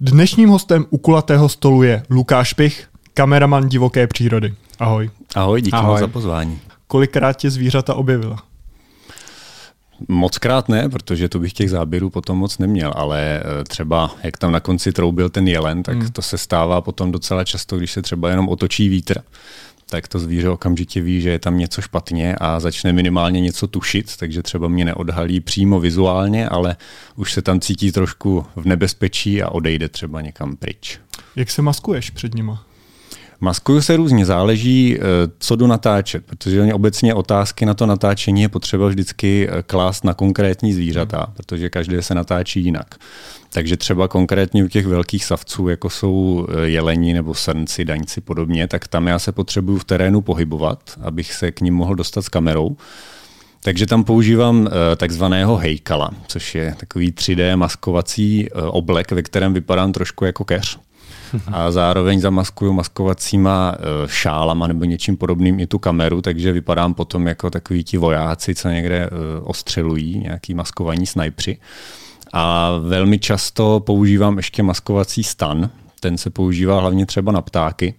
Dnešním hostem u kulatého stolu je Lukáš Pich, kameraman divoké přírody. Ahoj. Ahoj, díky Ahoj. za pozvání. Kolikrát tě zvířata objevila? Moc krát ne, protože to bych těch záběrů potom moc neměl, ale eh, třeba jak tam na konci troubil ten jelen, tak hmm. to se stává potom docela často, když se třeba jenom otočí vítr tak to zvíře okamžitě ví, že je tam něco špatně a začne minimálně něco tušit, takže třeba mě neodhalí přímo vizuálně, ale už se tam cítí trošku v nebezpečí a odejde třeba někam pryč. Jak se maskuješ před nima? Maskuju se různě, záleží, eh, co jdu natáčet, protože obecně otázky na to natáčení je potřeba vždycky eh, klást na konkrétní zvířata, hmm. protože každé se natáčí jinak. Takže třeba konkrétně u těch velkých savců, jako jsou eh, jeleni nebo srnci, daňci podobně, tak tam já se potřebuju v terénu pohybovat, abych se k ním mohl dostat s kamerou. Takže tam používám takzvaného hejkala, což je takový 3D maskovací oblek, ve kterém vypadám trošku jako keř a zároveň zamaskuju maskovacíma e, šálama nebo něčím podobným i tu kameru, takže vypadám potom jako takový ti vojáci, co někde e, ostřelují, nějaký maskovaní snajpři. A velmi často používám ještě maskovací stan, ten se používá hlavně třeba na ptáky,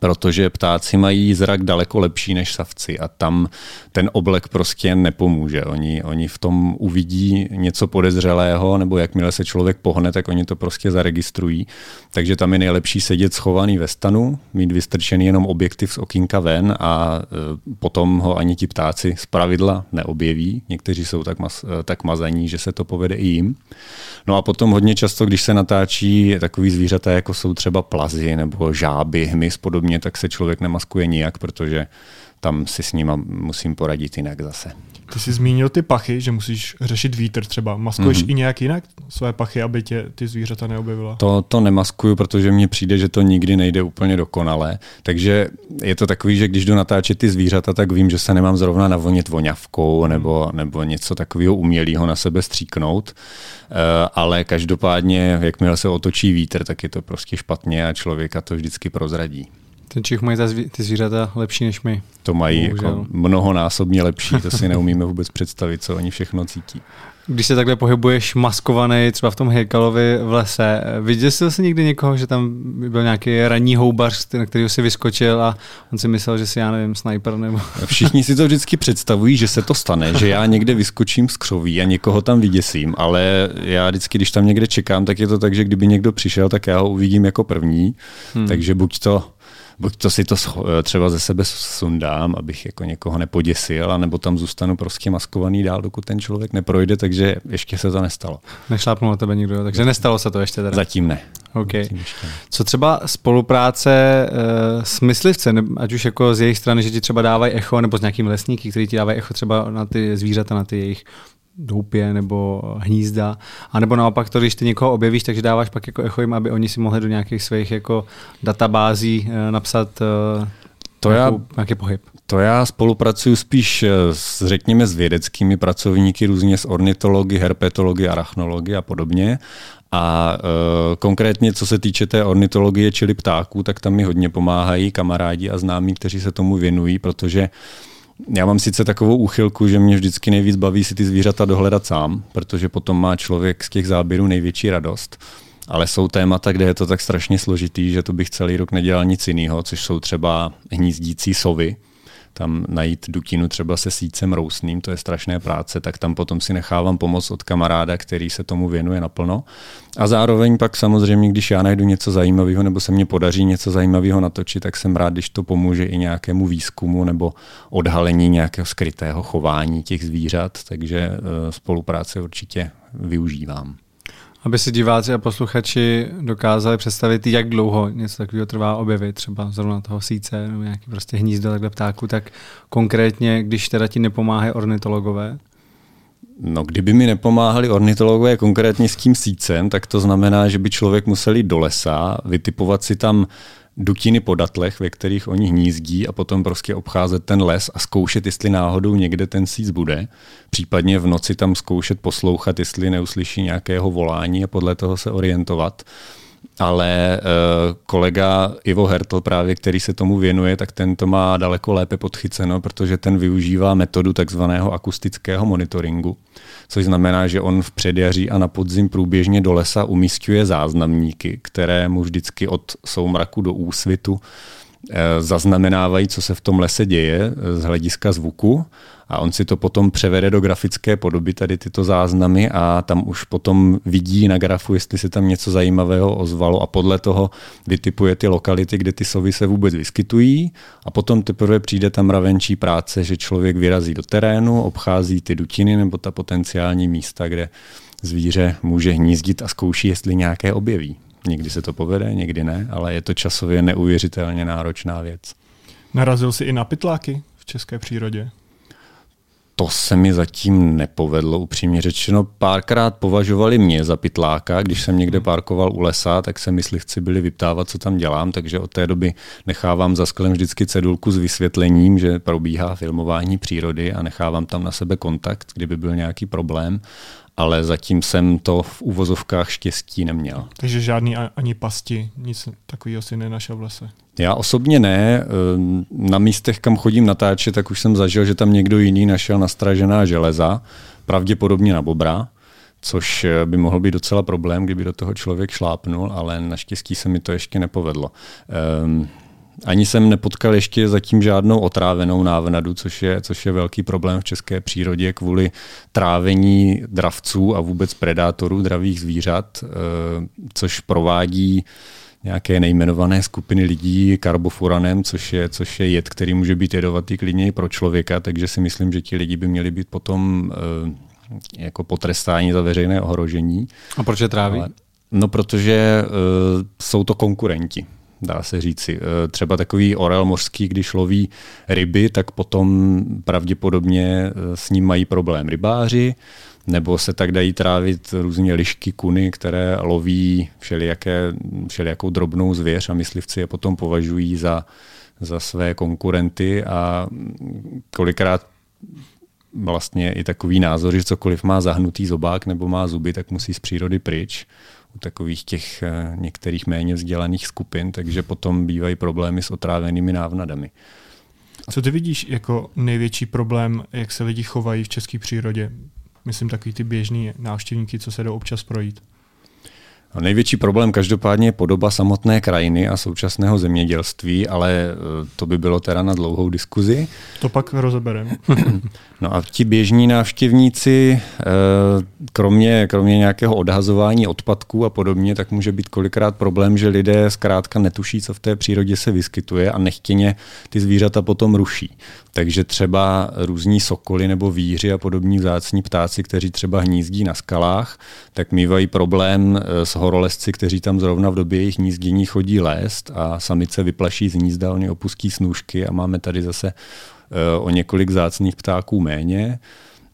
protože ptáci mají zrak daleko lepší než savci a tam ten oblek prostě nepomůže. Oni, oni v tom uvidí něco podezřelého, nebo jakmile se člověk pohne, tak oni to prostě zaregistrují. Takže tam je nejlepší sedět schovaný ve stanu, mít vystrčený jenom objektiv z okýnka ven a e, potom ho ani ti ptáci z pravidla neobjeví. Někteří jsou tak, mas, e, tak mazaní, že se to povede i jim. No a potom hodně často, když se natáčí takový zvířata, jako jsou třeba plazy nebo žáby, hmyz podobně, tak se člověk nemaskuje nijak, protože tam si s nima musím poradit jinak zase. Ty jsi zmínil ty pachy, že musíš řešit vítr třeba. Maskuješ mm-hmm. i nějak jinak své pachy, aby tě ty zvířata neobjevila? To, to nemaskuju, protože mně přijde, že to nikdy nejde úplně dokonale. Takže je to takový, že když jdu natáčet ty zvířata, tak vím, že se nemám zrovna navonit voňavkou nebo, nebo něco takového umělého na sebe stříknout. Uh, ale každopádně, jakmile se otočí vítr, tak je to prostě špatně a člověka to vždycky prozradí. Ten Čich mají ty zvířata lepší než my. To mají jako mnohonásobně lepší, to si neumíme vůbec představit, co oni všechno cítí. Když se takhle pohybuješ maskovaný třeba v tom Hejkalovi v lese, viděl jsi někdy někoho, že tam byl nějaký ranní houbař, na kterého si vyskočil a on si myslel, že si, já nevím, sniper nebo... Všichni si to vždycky představují, že se to stane, že já někde vyskočím z křoví a někoho tam vyděsím, ale já vždycky, když tam někde čekám, tak je to tak, že kdyby někdo přišel, tak já ho uvidím jako první, hmm. takže buď to buď to si to třeba ze sebe sundám, abych jako někoho nepoděsil, nebo tam zůstanu prostě maskovaný dál, dokud ten člověk neprojde, takže ještě se to nestalo. Nešlápnul na tebe nikdo, takže nestalo se to ještě teda? Zatím ne. Okay. Co třeba spolupráce uh, s myslivce, ať už jako z jejich strany, že ti třeba dávají echo, nebo s nějakými lesníky, kteří ti dávají echo třeba na ty zvířata, na ty jejich doupě nebo hnízda, a nebo naopak to, když ty někoho objevíš, takže dáváš pak jako echo jim, aby oni si mohli do nějakých svých jako databází eh, napsat uh, to nějakou, já, nějaký pohyb. To já spolupracuju spíš eh, s, řekněme, s vědeckými pracovníky, různě s ornitology, herpetology, arachnology a podobně. A e, konkrétně, co se týče té ornitologie, čili ptáků, tak tam mi hodně pomáhají kamarádi a známí, kteří se tomu věnují, protože já mám sice takovou úchylku, že mě vždycky nejvíc baví si ty zvířata dohledat sám, protože potom má člověk z těch záběrů největší radost. Ale jsou témata, kde je to tak strašně složitý, že to bych celý rok nedělal nic jiného, což jsou třeba hnízdící sovy, tam najít dutinu třeba se sícem rousným, to je strašné práce, tak tam potom si nechávám pomoc od kamaráda, který se tomu věnuje naplno. A zároveň pak samozřejmě, když já najdu něco zajímavého nebo se mně podaří něco zajímavého natočit, tak jsem rád, když to pomůže i nějakému výzkumu nebo odhalení nějakého skrytého chování těch zvířat, takže eh, spolupráce určitě využívám. Aby si diváci a posluchači dokázali představit, jak dlouho něco takového trvá objevit, třeba zrovna toho síce nebo nějaký prostě hnízdo takhle ptáku, tak konkrétně, když teda ti nepomáhají ornitologové? No, kdyby mi nepomáhali ornitologové konkrétně s tím sícem, tak to znamená, že by člověk musel jít do lesa, vytipovat si tam dutiny po datlech, ve kterých oni hnízdí a potom prostě obcházet ten les a zkoušet, jestli náhodou někde ten síc bude. Případně v noci tam zkoušet poslouchat, jestli neuslyší nějakého volání a podle toho se orientovat. Ale kolega Ivo Hertl právě, který se tomu věnuje, tak ten to má daleko lépe podchyceno, protože ten využívá metodu takzvaného akustického monitoringu, což znamená, že on v předjaří a na podzim průběžně do lesa umístuje záznamníky, které mu vždycky od soumraku do úsvitu Eh, zaznamenávají, co se v tom lese děje eh, z hlediska zvuku. A on si to potom převede do grafické podoby, tady tyto záznamy a tam už potom vidí na grafu, jestli se tam něco zajímavého ozvalo. A podle toho vytipuje ty lokality, kde ty sovy se vůbec vyskytují. A potom teprve přijde tam mravenčí práce, že člověk vyrazí do terénu, obchází ty dutiny nebo ta potenciální místa, kde zvíře může hnízdit a zkouší, jestli nějaké objeví. Někdy se to povede, někdy ne, ale je to časově neuvěřitelně náročná věc. Narazil jsi i na pytláky v české přírodě? To se mi zatím nepovedlo, upřímně řečeno. Párkrát považovali mě za pytláka, když jsem někde parkoval u lesa, tak se myslivci byli vyptávat, co tam dělám, takže od té doby nechávám za sklem vždycky cedulku s vysvětlením, že probíhá filmování přírody a nechávám tam na sebe kontakt, kdyby byl nějaký problém ale zatím jsem to v uvozovkách štěstí neměl. Takže žádný ani pasti, nic takového si nenašel v lese? Já osobně ne. Ehm, na místech, kam chodím natáčet, tak už jsem zažil, že tam někdo jiný našel nastražená železa, pravděpodobně na bobra, což eh, by mohl být docela problém, kdyby do toho člověk šlápnul, ale naštěstí se mi to ještě nepovedlo. Ani jsem nepotkal ještě zatím žádnou otrávenou návnadu, což je, což je velký problém v české přírodě kvůli trávení dravců a vůbec predátorů dravých zvířat, eh, což provádí nějaké nejmenované skupiny lidí karbofuranem, což je, což je jed, který může být jedovatý klidně i pro člověka, takže si myslím, že ti lidi by měli být potom eh, jako potrestáni za veřejné ohrožení. A proč je tráví? Ale, no, protože uh, jsou to konkurenti dá se říci. Eh, třeba takový orel mořský, když loví ryby, tak potom pravděpodobně eh, s ním mají problém rybáři, nebo se tak dají trávit různě lišky, kuny, které loví všelijaké, všelijakou drobnou zvěř a myslivci je potom považují za, za své konkurenty a kolikrát vlastně i takový názor, že cokoliv má zahnutý zobák nebo má zuby, tak musí z přírody pryč u takových těch eh, některých méně vzdělaných skupin, takže potom bývají problémy s otrávenými návnadami. Co ty vidíš jako největší problém, jak se lidi chovají v české přírodě? Myslím takový ty běžný návštěvníky, co se jdou občas projít. Největší problém každopádně je podoba samotné krajiny a současného zemědělství, ale e, to by bylo teda na dlouhou diskuzi. To pak rozebereme. no a ti běžní návštěvníci, e, kromě, kromě nějakého odhazování odpadků a podobně, tak může být kolikrát problém, že lidé zkrátka netuší, co v té přírodě se vyskytuje a nechtěně ty zvířata potom ruší. Takže třeba různí sokoly nebo víři a podobní vzácní ptáci, kteří třeba hnízdí na skalách, tak mývají problém e, s horolezci, kteří tam zrovna v době jejich hnízdění chodí lézt a samice vyplaší z hnízda, oni opustí snůžky a máme tady zase eh, o několik zácných ptáků méně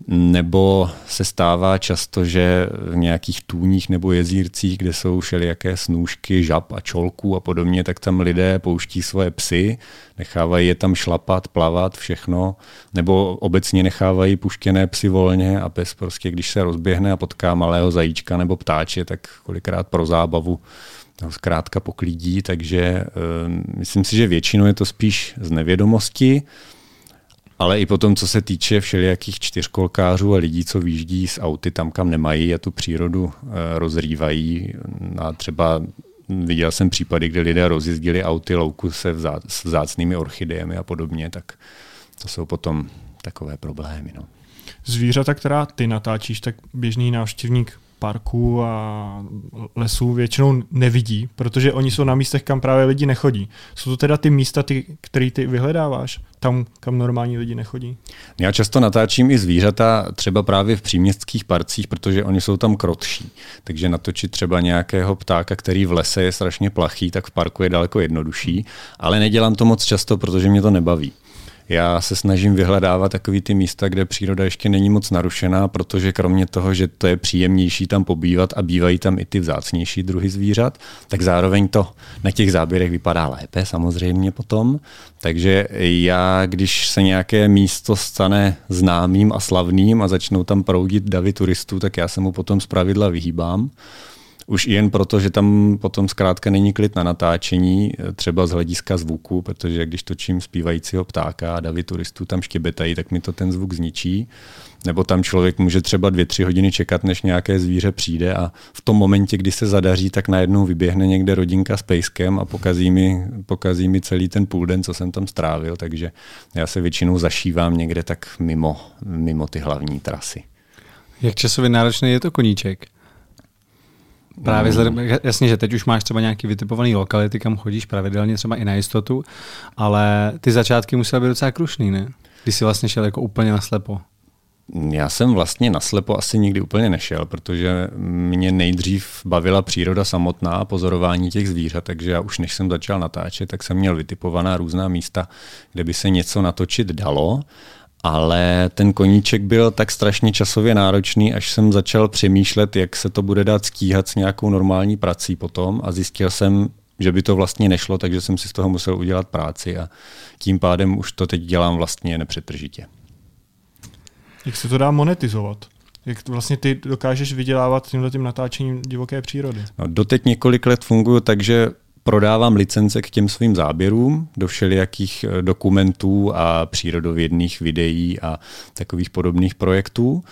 nebo se stává často, že v nějakých tůních nebo jezírcích, kde jsou všelijaké snůžky, žab a čolků a podobně, tak tam lidé pouští svoje psy, nechávají je tam šlapat, plavat, všechno, nebo obecně nechávají puštěné psy volně a pes prostě, když se rozběhne a potká malého zajíčka nebo ptáče, tak kolikrát pro zábavu ho zkrátka poklídí, takže uh, myslím si, že většinou je to spíš z nevědomosti, ale i potom, co se týče všelijakých čtyřkolkářů a lidí, co výjíždí z auty tam, kam nemají a tu přírodu e, rozrývají. A třeba viděl jsem případy, kde lidé rozjezdili auty louku se vzá, s vzácnými orchidejemi a podobně, tak to jsou potom takové problémy. No. Zvířata, která ty natáčíš, tak běžný návštěvník parků a lesů většinou nevidí, protože oni jsou na místech, kam právě lidi nechodí. Jsou to teda ty místa, ty, které ty vyhledáváš, tam, kam normální lidi nechodí? Já často natáčím i zvířata třeba právě v příměstských parcích, protože oni jsou tam krotší. Takže natočit třeba nějakého ptáka, který v lese je strašně plachý, tak v parku je daleko jednodušší, ale nedělám to moc často, protože mě to nebaví. Já se snažím vyhledávat takový ty místa, kde příroda ještě není moc narušená, protože kromě toho, že to je příjemnější tam pobývat a bývají tam i ty vzácnější druhy zvířat, tak zároveň to na těch záběrech vypadá lépe samozřejmě potom. Takže já, když se nějaké místo stane známým a slavným a začnou tam proudit davy turistů, tak já se mu potom z pravidla vyhýbám Už jen proto, že tam potom zkrátka není klid na natáčení, třeba z hlediska zvuku, protože když točím zpívajícího ptáka a davy turistů tam štěbetají, tak mi to ten zvuk zničí. Nebo tam člověk může třeba dvě, tři hodiny čekat, než nějaké zvíře přijde a v tom momentě, kdy se zadaří, tak najednou vyběhne někde rodinka s pejskem a pokazí mi, pokazí mi celý ten půl den, co jsem tam strávil, takže já se většinou zašívám někde tak mimo, mimo ty hlavní trasy. Jak časově náročný je to koníček? Právě vzhledem, jasně, že teď už máš třeba nějaký vytipovaný lokality, kam chodíš pravidelně třeba i na jistotu, ale ty začátky musely být docela krušný, ne? Když jsi vlastně šel jako úplně naslepo. Já jsem vlastně naslepo asi nikdy úplně nešel, protože mě nejdřív bavila příroda samotná a pozorování těch zvířat, takže já už než jsem začal natáčet, tak jsem měl vytipovaná různá místa, kde by se něco natočit dalo ale ten koníček byl tak strašně časově náročný, až jsem začal přemýšlet, jak se to bude dát stíhat s nějakou normální prací potom a zjistil jsem, že by to vlastně nešlo, takže jsem si z toho musel udělat práci a tím pádem už to teď dělám vlastně nepřetržitě. Jak se to dá monetizovat? Jak vlastně ty dokážeš vydělávat tímhle tím natáčením divoké přírody? No, doteď několik let funguju takže prodávám licence k těm svým záběrům do všelijakých eh, dokumentů a přírodovědných videí a takových podobných projektů.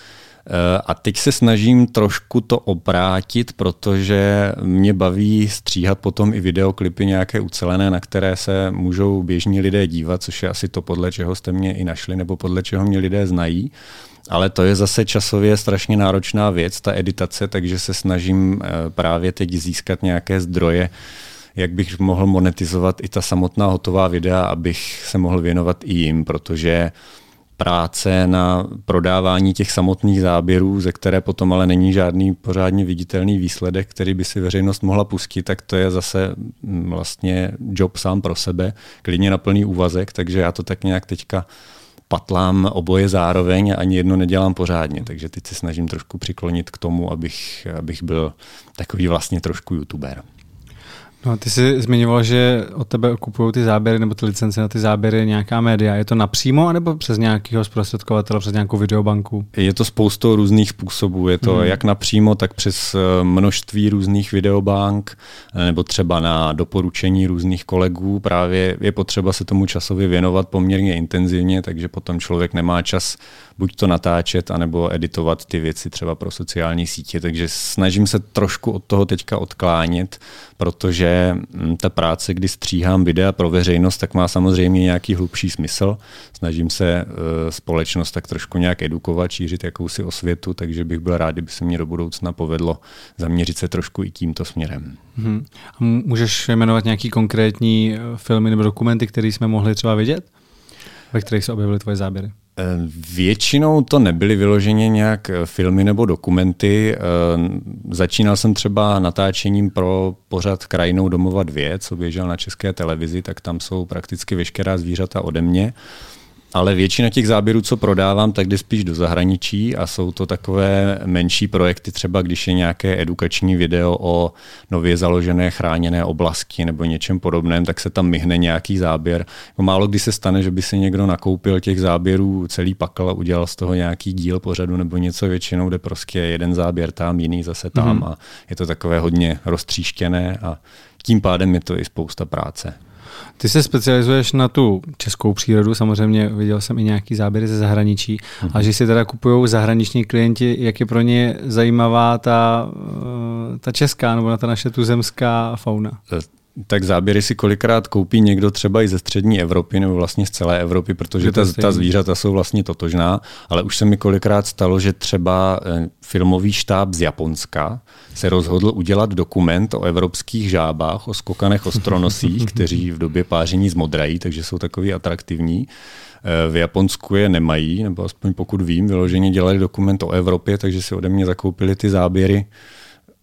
Eh, a teď se snažím trošku to obrátit, protože mě baví stříhat potom i videoklipy nějaké ucelené, na které se můžou běžní lidé dívat, což je asi to, podle čeho jste mě i našli, nebo podle čeho mě lidé znají. Ale to je zase časově strašně náročná věc, ta editace, takže se snažím eh, právě teď získat nějaké zdroje, jak bych mohl monetizovat i ta samotná hotová videa, abych se mohl věnovat i jim, protože práce na prodávání těch samotných záběrů, ze které potom ale není žádný pořádně viditelný výsledek, který by si veřejnost mohla pustit, tak to je zase mm, vlastně job sám pro sebe, klidně na plný úvazek, takže já to tak nějak teďka patlám oboje zároveň a ani jedno nedělám pořádně, takže teď se snažím trošku přiklonit k tomu, abych, abych byl takový vlastně trošku youtuber. No, ty jsi zmiňoval, že od tebe kupují ty záběry nebo ty licence na ty záběry nějaká média. Je to napřímo, anebo přes nějakého zprostředkovatele, přes nějakou videobanku? Je to spoustou různých způsobů. Je to hmm. jak napřímo, tak přes eh, množství různých videobank, eh, nebo třeba na doporučení různých kolegů. Právě je potřeba se tomu časově věnovat poměrně intenzivně, takže potom člověk nemá čas buď to natáčet, anebo editovat ty věci třeba pro sociální sítě. Takže snažím se trošku od toho teďka odklánět, protože mm, ta práce, kdy stříhám videa pro veřejnost, tak má samozřejmě nějaký hlubší smysl. Snažím se e, společnost tak trošku nějak edukovat, šířit jakousi osvětu, takže bych byl rád, kdyby se mě do budoucna povedlo zaměřit se trošku i tímto směrem. Hmm. A můžeš jmenovat nějaký konkrétní e, filmy nebo dokumenty, které jsme mohli třeba vidět, ve kterých se objevily tvoje záběry? Většinou to nebyly vyloženě nějak eh, filmy nebo dokumenty. Začínal jsem třeba natáčením pro pořad Krajinou domova 2, co běžel na české televizi, tak tam jsou prakticky veškerá zvířata ode mě ale většina těch záběrů, co prodávám, tak jde spíš do zahraničí a jsou to takové menší projekty, třeba když je nějaké edukační video o nově založené chráněné oblasti nebo něčem podobném, tak se tam myhne nějaký záběr. Jako málo kdy se stane, že by si někdo nakoupil těch záběrů celý pakl a udělal z toho nějaký díl pořadu nebo něco většinou, kde prostě jeden záběr tam, jiný zase tam mm-hmm. a je to takové hodně roztříštěné a tím pádem je to i spousta práce. Ty se specializuješ na tu českou přírodu, samozřejmě viděl jsem i nějaký záběry ze zahraničí, mm-hmm. a že si teda kupují zahraniční klienti, jak je pro ně zajímavá ta, eh, ta česká nebo ta naše tuzemská fauna? Tak záběry si kolikrát koupí někdo třeba i ze střední Evropy nebo vlastně z celé Evropy, protože ta, ta zvířata jsou vlastně totožná, ale už se mi kolikrát stalo, že třeba eh, filmový štáb z Japonska se rozhodl udělat dokument o evropských žábách, o skokanech ostronosích, kteří v době páření zmodrají, takže jsou takový atraktivní. Eh, v Japonsku je nemají, nebo aspoň pokud vím, vyloženě dělali dokument o Evropě, takže si ode mě zakoupili ty záběry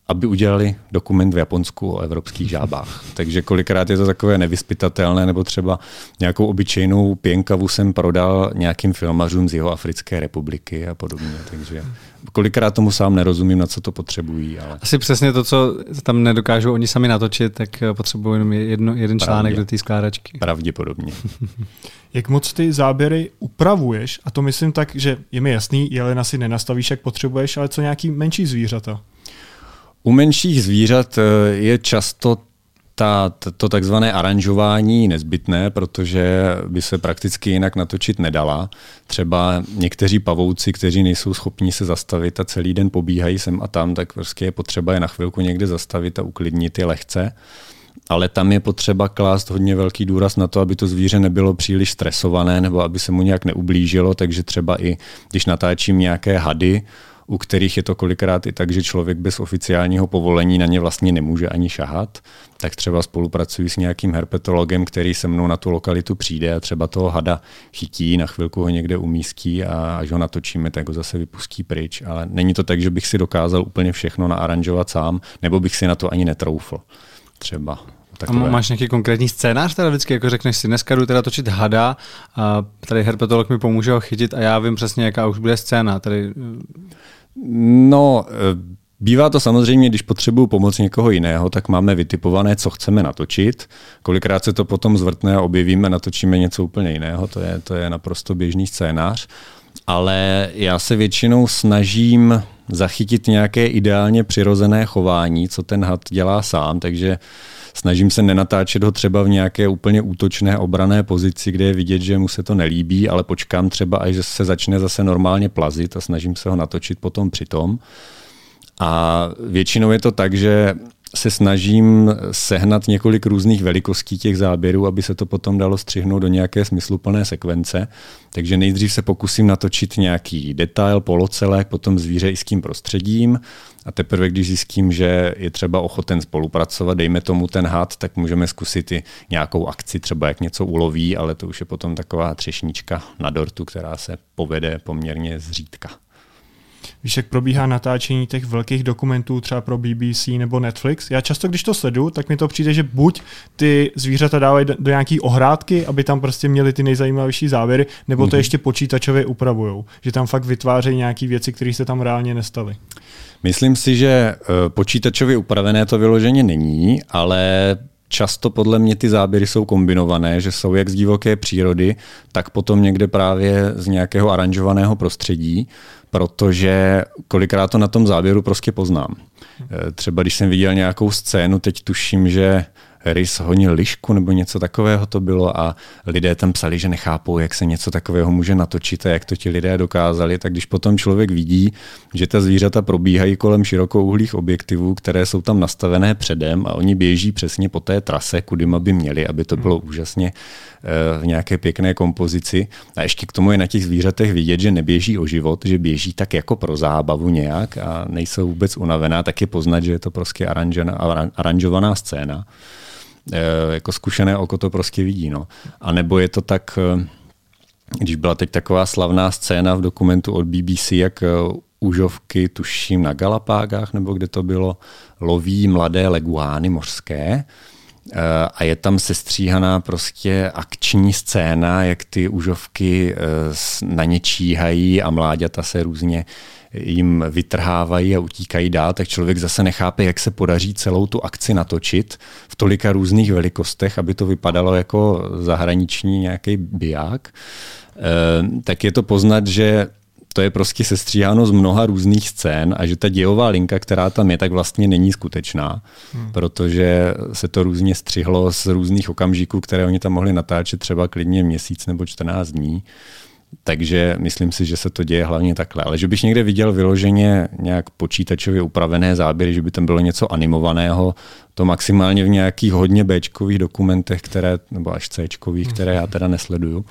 aby udělali dokument v Japonsku o evropských žábách. Takže kolikrát je to takové nevyspytatelné, nebo třeba nějakou obyčejnou pěnkavu jsem prodal nějakým filmařům z jeho Africké republiky a podobně. Takže kolikrát tomu sám nerozumím, na co to potřebují. Ale... Asi přesně to, co tam nedokážou oni sami natočit, tak potřebují jenom jedno, jeden Pravdě. článek do té skládačky. Pravděpodobně. Jak moc ty záběry upravuješ, a to myslím tak, že je mi jasný, jelena si nenastavíš, jak potřebuješ, ale co nějaký menší zvířata? U menších zvířat eh, je často ta, to takzvané aranžování nezbytné, protože by se prakticky jinak natočit nedala. Třeba někteří pavouci, kteří nejsou schopni se zastavit a celý den pobíhají sem a tam, tak prostě je potřeba je na chvilku někde zastavit a uklidnit je lehce. Ale tam je potřeba klást hodně velký důraz na to, aby to zvíře nebylo příliš stresované nebo aby se mu nějak neublížilo, takže třeba i když natáčím nějaké hady, u kterých je to kolikrát i tak, že člověk bez oficiálního povolení na ně vlastně nemůže ani šahat, tak třeba spolupracuji s nějakým herpetologem, který se mnou na tu lokalitu přijde a třeba toho hada chytí, na chvilku ho někde umístí a až ho natočíme, tak ho zase vypustí pryč. Ale není to tak, že bych si dokázal úplně všechno naaranžovat sám, nebo bych si na to ani netroufl. Třeba. Takové. A máš nějaký konkrétní scénář teda vždycky, jako řekneš si, dneska jdu teda točit hada a tady herpetolog mi pomůže ho chytit a já vím přesně, jaká už bude scéna. Tady... No, eh, Bývá to samozřejmě, když potřebuju pomoc někoho jiného, tak máme vytipované, co chceme natočit. Kolikrát se to potom zvrtne a objevíme, natočíme něco úplně jiného, to je, to je naprosto běžný scénář. Ale já se většinou snažím zachytit nějaké ideálně přirozené chování, co ten had dělá sám, takže snažím se nenatáčet ho třeba v nějaké úplně útočné obrané pozici, kde je vidět, že mu se to nelíbí, ale počkám třeba, až se začne zase normálně plazit a snažím se ho natočit potom přitom. A většinou je to tak, že se snažím sehnat několik různých velikostí těch záběrů, aby se to potom dalo střihnout do nějaké smysluplné sekvence. Takže nejdřív se pokusím natočit nějaký detail, polocelek, potom zvíře i s tím prostředím a teprve, když zjistím, že je třeba ochoten spolupracovat, dejme tomu ten had, tak můžeme zkusit i nějakou akci, třeba jak něco uloví, ale to už je potom taková třešnička na dortu, která se povede poměrně zřídka. Víš, jak probíhá natáčení těch velkých dokumentů třeba pro BBC nebo Netflix. Já často, když to sledu, tak mi to přijde, že buď ty zvířata dávají do, nějaký ohrádky, aby tam prostě měli ty nejzajímavější závěry, nebo to mm-hmm. ještě počítačově upravují. Že tam fakt vytvářejí nějaké věci, které se tam reálně nestaly. Myslím si, že eh, počítačově upravené to vyloženě není, ale často podle mě ty záběry jsou kombinované, že jsou jak z divoké přírody, tak potom někde právě z nějakého aranžovaného prostředí protože kolikrát to na tom záběru prostě poznám. Eh, třeba když jsem viděl nějakou scénu, teď tuším, že Rys honil lišku nebo něco takového to bylo a lidé tam psali, že nechápou, jak se něco takového může natočit a jak to ti lidé dokázali, tak když potom člověk vidí, že ta zvířata probíhají kolem širokouhlých objektivů, které jsou tam nastavené předem a oni běží přesně po té trase, kudy by měli, aby to bylo úžasně eh, v nějaké pěkné kompozici. A ještě k tomu je na těch zvířatech vidět, že neběží o život, že běží tak jako pro zábavu nějak a nejsou vůbec unavená, tak je poznat, že je to prostě aranžovaná scéna. Eh, jako zkušené oko to prostě vidí. No. A nebo je to tak, eh, když byla teď taková slavná scéna v dokumentu od BBC, jak eh, tuším na Galapágách, nebo kde to bylo, loví mladé leguány mořské, a je tam sestříhaná prostě akční scéna, jak ty užovky na ně číhají a mláďata se různě jim vytrhávají a utíkají dál, tak člověk zase nechápe, jak se podaří celou tu akci natočit v tolika různých velikostech, aby to vypadalo jako zahraniční nějaký biják. E, tak je to poznat, že to je prostě sestříháno z mnoha různých scén a že ta dějová linka, která tam je, tak vlastně není skutečná, hmm. protože se to různě střihlo z různých okamžiků, které oni tam mohli natáčet třeba klidně měsíc nebo 14 dní. Takže myslím si, že se to děje hlavně takhle. Ale že bych někde viděl vyloženě nějak počítačově upravené záběry, že by tam bylo něco animovaného, to maximálně v nějakých hodně Bčkových dokumentech, které, nebo až Cčkových, které já teda nesleduju.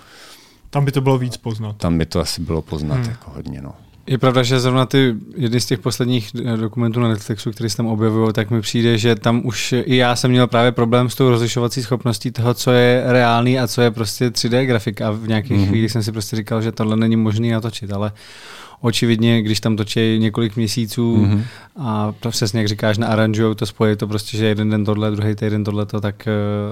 Tam by to bylo víc poznat. Tam by to asi bylo poznat hmm. jako hodně. No. Je pravda, že zrovna ty jedny z těch posledních eh, dokumentů na Netflixu, které se tam objevují, tak mi přijde, že tam už i já jsem měl právě problém s tou rozlišovací schopností toho, co je reálný a co je prostě 3D grafika. A v nějakých mm-hmm. chvílích jsem si prostě říkal, že tohle není možné natočit, ale očividně, když tam točí několik měsíců mm-hmm. a přesně jak říkáš, naaranžují to spojí to prostě, že jeden den tohle, druhý týden tohle, tak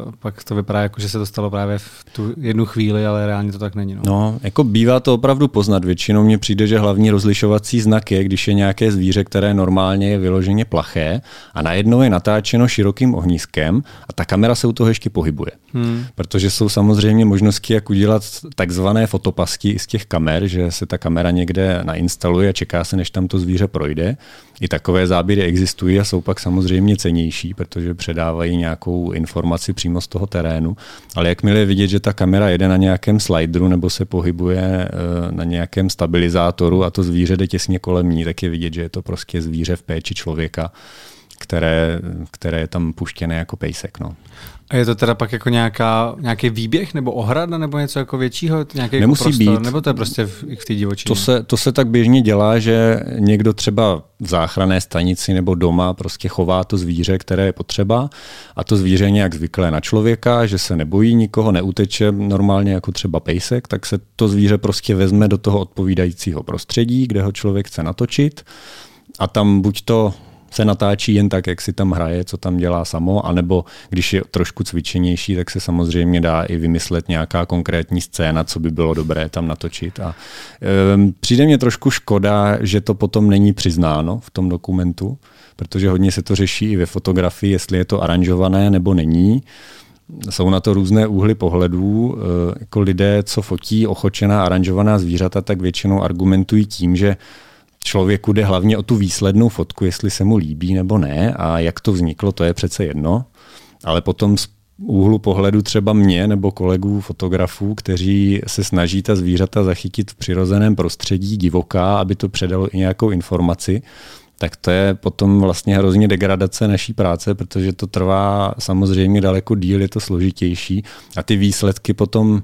uh, pak to vypadá jako, že se to stalo právě v tu jednu chvíli, ale reálně to tak není. No. no, jako bývá to opravdu poznat. Většinou mně přijde, že hlavní rozlišovací znak je, když je nějaké zvíře, které normálně je vyloženě plaché a najednou je natáčeno širokým ohniskem a ta kamera se u toho ještě pohybuje. Hmm. Protože jsou samozřejmě možnosti, jak udělat takzvané fotopasti z těch kamer, že se ta kamera někde na nainstaluje a čeká se, než tam to zvíře projde. I takové záběry existují a jsou pak samozřejmě cenější, protože předávají nějakou informaci přímo z toho terénu. Ale jakmile je vidět, že ta kamera jede na nějakém slideru nebo se pohybuje eh, na nějakém stabilizátoru a to zvíře jde těsně kolem ní, tak je vidět, že je to prostě zvíře v péči člověka které, které je tam puštěné jako pejsek. No. A je to teda pak jako nějaká, nějaký výběh nebo ohrada nebo něco jako většího? Nějaký jako Nemusí jako prostor, být. Nebo to je prostě v, v té divočině? To se, to se tak běžně dělá, že někdo třeba v záchranné stanici nebo doma prostě chová to zvíře, které je potřeba a to zvíře je nějak zvyklé na člověka, že se nebojí nikoho, neuteče normálně jako třeba pejsek, tak se to zvíře prostě vezme do toho odpovídajícího prostředí, kde ho člověk chce natočit a tam buď to se natáčí jen tak, jak si tam hraje, co tam dělá samo, anebo když je trošku cvičenější, tak se samozřejmě dá i vymyslet nějaká konkrétní scéna, co by bylo dobré tam natočit. A e, přijde mě trošku škoda, že to potom není přiznáno v tom dokumentu, protože hodně se to řeší i ve fotografii, jestli je to aranžované nebo není. Jsou na to různé úhly pohledů. Jako lidé, co fotí ochočená, aranžovaná zvířata, tak většinou argumentují tím, že člověku jde hlavně o tu výslednou fotku, jestli se mu líbí nebo ne a jak to vzniklo, to je přece jedno. Ale potom z úhlu pohledu třeba mě nebo kolegů fotografů, kteří se snaží ta zvířata zachytit v přirozeném prostředí divoká, aby to předalo i nějakou informaci, tak to je potom vlastně hrozně degradace naší práce, protože to trvá samozřejmě daleko díl, je to složitější a ty výsledky potom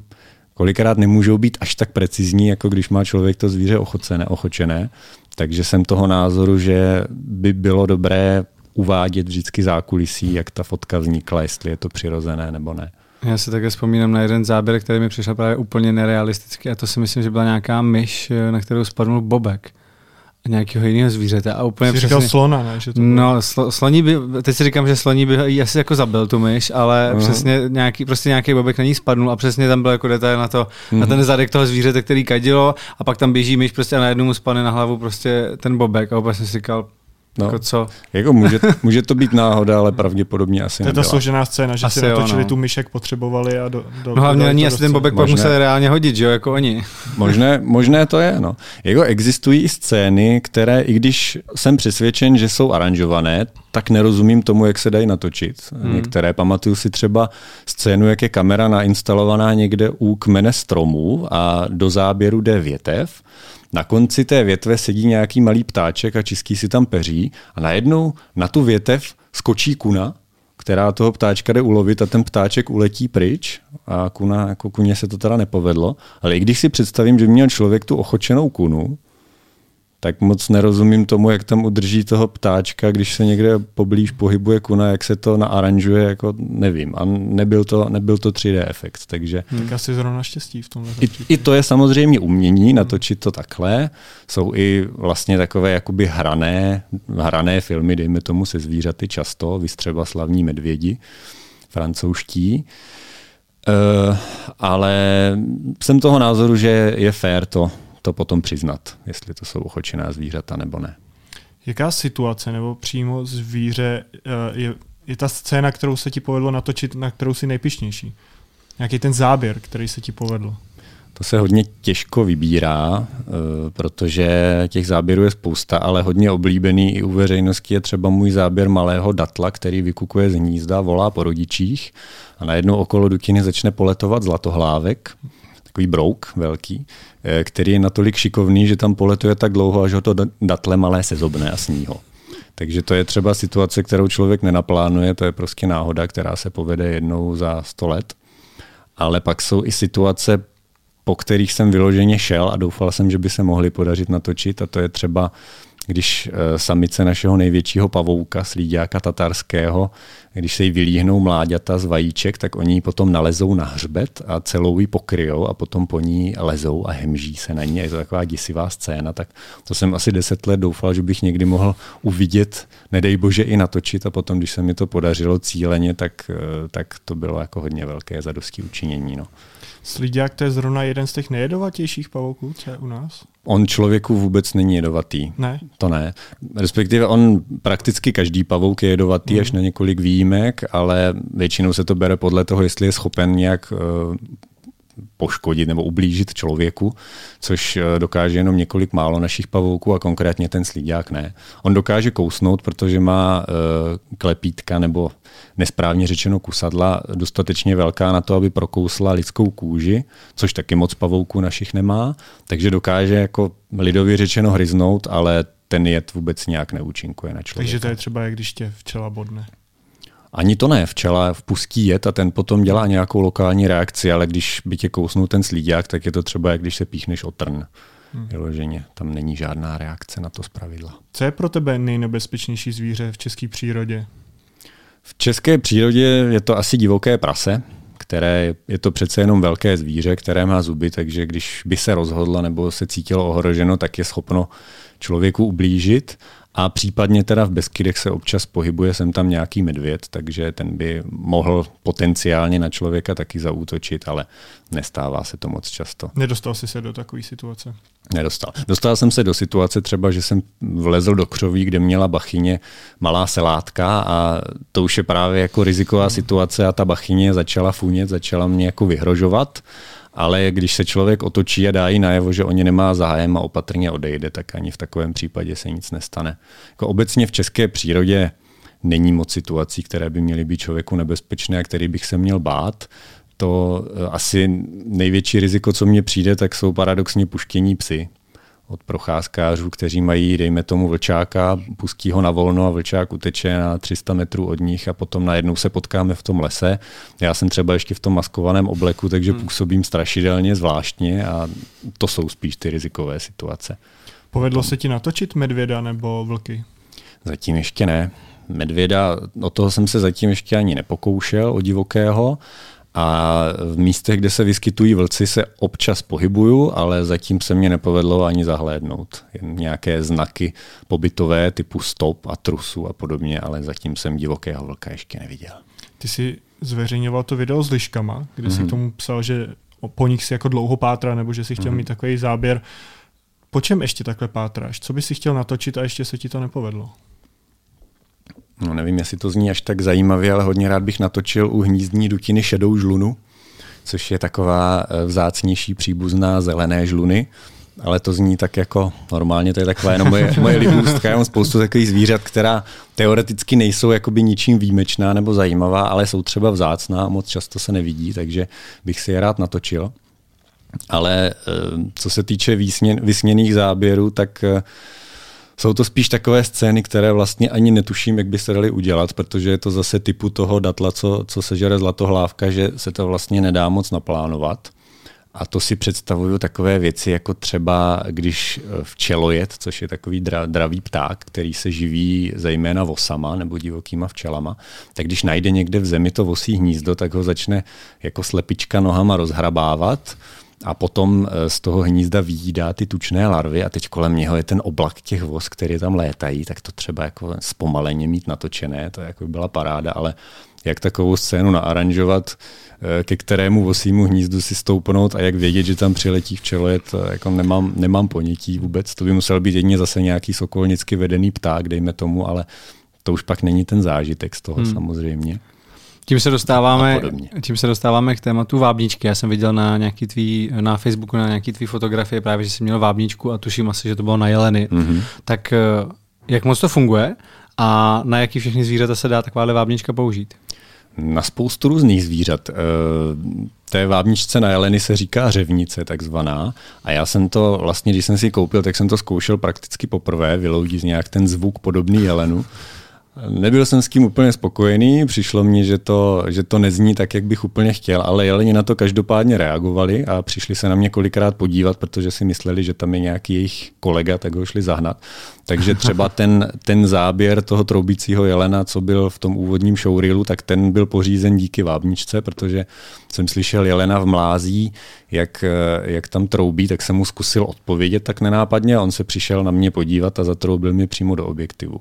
kolikrát nemůžou být až tak precizní, jako když má člověk to zvíře ochocené, ochočené. Takže jsem toho názoru, že by bylo dobré uvádět vždycky zákulisí, jak ta fotka vznikla, jestli je to přirozené nebo ne. Já si také vzpomínám na jeden záběr, který mi přišel právě úplně nerealistický a to si myslím, že byla nějaká myš, na kterou spadnul bobek nějakého jiného zvířete. A úplně Jsi říkal slona, ne? Že to no, slo, sloní by, teď si říkám, že sloní by asi jako zabil tu myš, ale uh-huh. přesně nějaký, prostě nějaký bobek na ní spadnul a přesně tam byl jako detail na to, uh-huh. na ten zadek toho zvířete, který kadilo a pak tam běží myš prostě a najednou mu spadne na hlavu prostě ten bobek a úplně jsem si říkal, No, jako co? Jako může, může to být náhoda, ale pravděpodobně asi To je ta složená scéna, že asi si natočili no. tu myšek potřebovali a do, do No hlavně ani asi ten bobek pak musel reálně hodit, že jo, jako oni. Možné, možné to je, no. Jako existují i scény, které, i když jsem přesvědčen, že jsou aranžované, tak nerozumím tomu, jak se dají natočit. Hmm. Některé pamatuju si třeba scénu, jak je kamera nainstalovaná někde u kmene stromů a do záběru jde větev na konci té větve sedí nějaký malý ptáček a čistí si tam peří a najednou na tu větev skočí kuna, která toho ptáčka jde ulovit a ten ptáček uletí pryč a kuna, jako kuně se to teda nepovedlo. Ale i když si představím, že měl člověk tu ochočenou kunu, tak moc nerozumím tomu, jak tam udrží toho ptáčka, když se někde poblíž pohybuje kuna, jak se to naaranžuje, jako nevím. A nebyl to, nebyl to 3D efekt, takže... Hmm. Tak asi zrovna štěstí v tomhle. I, I to je samozřejmě umění, natočit to takhle. Jsou i vlastně takové jakoby hrané, hrané filmy, dejme tomu se zvířaty často, vystřeba slavní medvědi, francouzští. Uh, ale jsem toho názoru, že je fér to to potom přiznat, jestli to jsou ochočená zvířata nebo ne. Jaká situace nebo přímo zvíře eh, je, je ta scéna, kterou se ti povedlo natočit, na kterou si nejpišnější? Nějaký ten záběr, který se ti povedl? To se hodně těžko vybírá, eh, protože těch záběrů je spousta, ale hodně oblíbený i u veřejnosti je třeba můj záběr malého datla, který vykukuje z hnízda, volá po rodičích a najednou okolo dukiny začne poletovat zlatohlávek, takový brouk velký, který je natolik šikovný, že tam poletuje tak dlouho, až ho to datle malé sezobne a sní ho. Takže to je třeba situace, kterou člověk nenaplánuje, to je prostě náhoda, která se povede jednou za sto let. Ale pak jsou i situace, po kterých jsem vyloženě šel a doufal jsem, že by se mohly podařit natočit a to je třeba když eh, samice našeho největšího pavouka, slíďáka tatarského, když se jí vylíhnou mláďata z vajíček, tak oni ji potom nalezou na hřbet a celou ji pokryjou a potom po ní lezou a hemží se na ní. Je to taková děsivá scéna, tak to jsem asi deset let doufal, že bych někdy mohl uvidět, nedej bože i natočit a potom, když se mi to podařilo cíleně, tak, eh, tak to bylo jako hodně velké zadosti učinění. No. Slíďák to je zrovna jeden z těch nejedovatějších pavouků, co je u nás? On člověku vůbec není jedovatý. Ne? To ne. Respektive on prakticky každý pavouk je jedovatý mm. až na několik výjimek, ale většinou se to bere podle toho, jestli je schopen nějak uh, poškodit nebo ublížit člověku, což eh, dokáže jenom několik málo našich pavouků a konkrétně ten slíďák ne. On dokáže kousnout, protože má uh, klepítka nebo nesprávně řečeno kusadla dostatečně velká na to, aby prokousla lidskou kůži, což taky moc pavouků našich nemá, takže dokáže jako lidově řečeno hryznout, ale ten jed vůbec nějak neúčinkuje na člověka. Takže to je třeba, jak když tě včela bodne. Ani to ne, včela vpustí jed a ten potom dělá nějakou lokální reakci, ale když by tě kousnul ten slíďák, tak je to třeba, jak když se píchneš o trn. Hmm. Vyloženě, tam není žádná reakce na to zpravidla. Co je pro tebe nejnebezpečnější zvíře v české přírodě? V české přírodě je to asi divoké prase, které je to přece jenom velké zvíře, které má zuby, takže když by se rozhodlo nebo se cítilo ohroženo, tak je schopno člověku ublížit a případně teda v Beskydech se občas pohybuje sem tam nějaký medvěd, takže ten by mohl potenciálně na člověka taky zaútočit, ale nestává se to moc často. Nedostal jsi se do takové situace? Nedostal. Dostal jsem se do situace třeba, že jsem vlezl do křoví, kde měla bachyně malá selátka a to už je právě jako riziková situace a ta bachyně začala funět, začala mě jako vyhrožovat ale když se člověk otočí a dá jí najevo, že o ně nemá zájem a opatrně odejde, tak ani v takovém případě se nic nestane. Jako obecně v české přírodě není moc situací, které by měly být člověku nebezpečné a který bych se měl bát. To eh, asi největší riziko, co mně přijde, tak jsou paradoxně puštění psy od procházkářů, kteří mají, dejme tomu, vlčáka, pustí ho na volno a vlčák uteče na 300 metrů od nich a potom najednou se potkáme v tom lese. Já jsem třeba ještě v tom maskovaném obleku, takže hmm. působím strašidelně, zvláštně a to jsou spíš ty rizikové situace. Povedlo se ti natočit medvěda nebo vlky? Zatím ještě ne. Medvěda, o toho jsem se zatím ještě ani nepokoušel, o divokého, a v místech, kde se vyskytují vlci, se občas pohybuju, ale zatím se mě nepovedlo ani zahlédnout. Jen nějaké znaky pobytové typu stop a trusu a podobně, ale zatím jsem divokého vlka ještě neviděl. Ty jsi zveřejňoval to video s liškama, kde mm-hmm. si k mhm. tomu psal, že po nich si jako dlouho pátra, nebo že si chtěl mm-hmm. mít takový záběr. Po čem ještě takhle pátráš? Co bys si chtěl natočit a ještě se ti to nepovedlo? No nevím, jestli to zní až tak zajímavě, ale hodně rád bych natočil u hnízdní dutiny šedou žlunu, což je taková eh, vzácnější příbuzná zelené žluny, ale to zní tak jako normálně, to je taková jenom moje, moje libůstka. Já mám spoustu takových zvířat, která teoreticky nejsou jakoby ničím výjimečná nebo zajímavá, ale jsou třeba vzácná a moc často se nevidí, takže bych si je rád natočil. Ale eh, co se týče vysněných záběrů, tak eh, jsou to spíš takové scény, které vlastně ani netuším, jak by se dali udělat, protože je to zase typu toho datla, co, co sežere zlatohlávka, že se to vlastně nedá moc naplánovat. A to si představuju takové věci, jako třeba když eh, včelojet, což je takový dra, dravý pták, který se živí zejména vosama nebo divokýma včelama, tak když najde někde v zemi to vosí hnízdo, tak ho začne jako slepička nohama rozhrabávat a potom eh, z toho hnízda výjídá ty tučné larvy a teď kolem něho je ten oblak těch voz, které tam létají, tak to třeba jako zpomaleně mít natočené, to jako by byla paráda, ale jak takovou scénu naaranžovat, eh, ke kterému vosímu hnízdu si stoupnout a jak vědět, že tam přiletí je to jako nemám, nemám ponětí vůbec. To by musel být jedině zase nějaký sokolnicky vedený pták, dejme tomu, ale to už pak není ten zážitek z toho hmm. samozřejmě. Tím se dostáváme, tím se dostáváme k tématu vábničky. Já jsem viděl na nějaký tvý, na Facebooku na nějaký tvý fotografie právě, že jsi měl vábničku a tuším asi, že to bylo na jeleny. Mm-hmm. Tak eh, jak moc to funguje a na jaký všechny zvířata se dá takováhle vábnička použít? Na spoustu různých zvířat. Eh, té vábničce na jeleny se říká řevnice takzvaná a já jsem to vlastně, když jsem si koupil, tak jsem to zkoušel prakticky poprvé, vyloudit nějak ten zvuk podobný jelenu. Nebyl jsem s tím úplně spokojený, přišlo mně, že to, že to nezní tak, jak bych úplně chtěl, ale jeleni na to každopádně reagovali a přišli se na mě kolikrát podívat, protože si mysleli, že tam je nějaký jejich kolega, tak ho šli zahnat. Takže třeba ten, ten záběr toho troubícího jelena, co byl v tom úvodním showreelu, tak ten byl pořízen díky vábničce, protože jsem slyšel jelena v mlází, jak, jak tam troubí, tak jsem mu zkusil odpovědět tak nenápadně a on se přišel na mě podívat a zatroubil mi přímo do objektivu.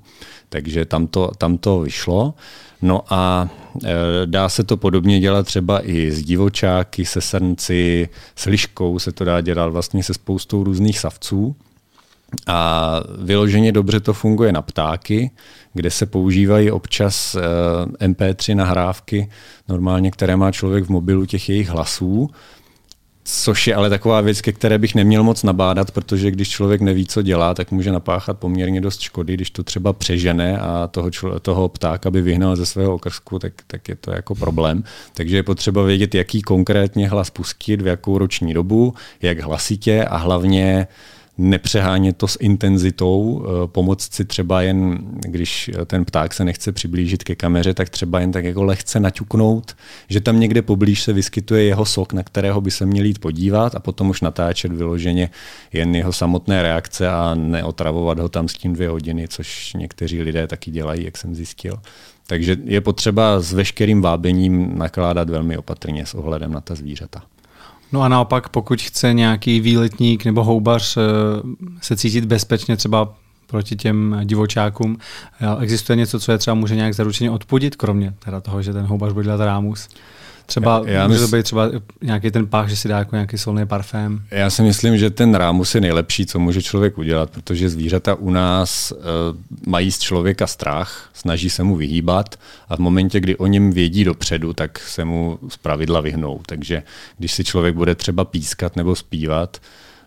Takže tam to, tam to vyšlo. No a e, dá se to podobně dělat třeba i s divočáky, se srnci, s liškou se to dá dělat vlastně se spoustou různých savců. A vyloženě dobře to funguje na ptáky, kde se používají občas MP3 nahrávky, normálně, které má člověk v mobilu těch jejich hlasů. Což je ale taková věc, ke které bych neměl moc nabádat, protože když člověk neví, co dělá, tak může napáchat poměrně dost škody. Když to třeba přežene a toho, člo, toho ptáka by vyhnal ze svého okrsku, tak, tak je to jako problém. Takže je potřeba vědět, jaký konkrétně hlas pustit, v jakou roční dobu, jak hlasitě a hlavně nepřehánět to s intenzitou, eh, pomoct si třeba jen, když ten pták se nechce přiblížit ke kameře, tak třeba jen tak jako lehce naťuknout, že tam někde poblíž se vyskytuje jeho sok, na kterého by se měl jít podívat a potom už natáčet vyloženě jen jeho samotné reakce a neotravovat ho tam s tím dvě hodiny, což někteří lidé taky dělají, jak jsem zjistil. Takže je potřeba s veškerým vábením nakládat velmi opatrně s ohledem na ta zvířata. No a naopak, pokud chce nějaký výletník nebo houbař eh, se cítit bezpečně třeba proti těm divočákům, eh, existuje něco, co je třeba může nějak zaručeně odpudit, kromě teda toho, že ten houbař bude dělat rámus? Třeba já, já může mysl... to být třeba nějaký ten pách, že si dá jako nějaký solný parfém. Já si myslím, že ten rámus je nejlepší, co může člověk udělat, protože zvířata u nás uh, mají z člověka strach, snaží se mu vyhýbat a v momentě, kdy o něm vědí dopředu, tak se mu z pravidla vyhnou. Takže když si člověk bude třeba pískat nebo zpívat,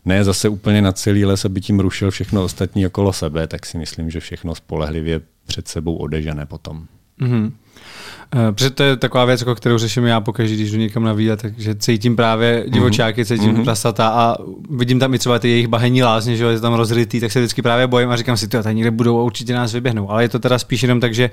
ne zase úplně na celý les, aby tím rušil všechno ostatní okolo sebe, tak si myslím, že všechno spolehlivě před sebou odežené potom. Mm-hmm. Uh, protože to je taková věc, jako kterou řeším já pokaždé, když jdu někam na výlet, takže cítím právě divočáky, cítím mm-hmm. prasata a vidím tam i třeba ty jejich bahení lázně, že je tam rozrytý, tak se vždycky právě bojím a říkám si, ty tady někde budou a určitě nás vyběhnou. Ale je to teda spíš jenom tak, že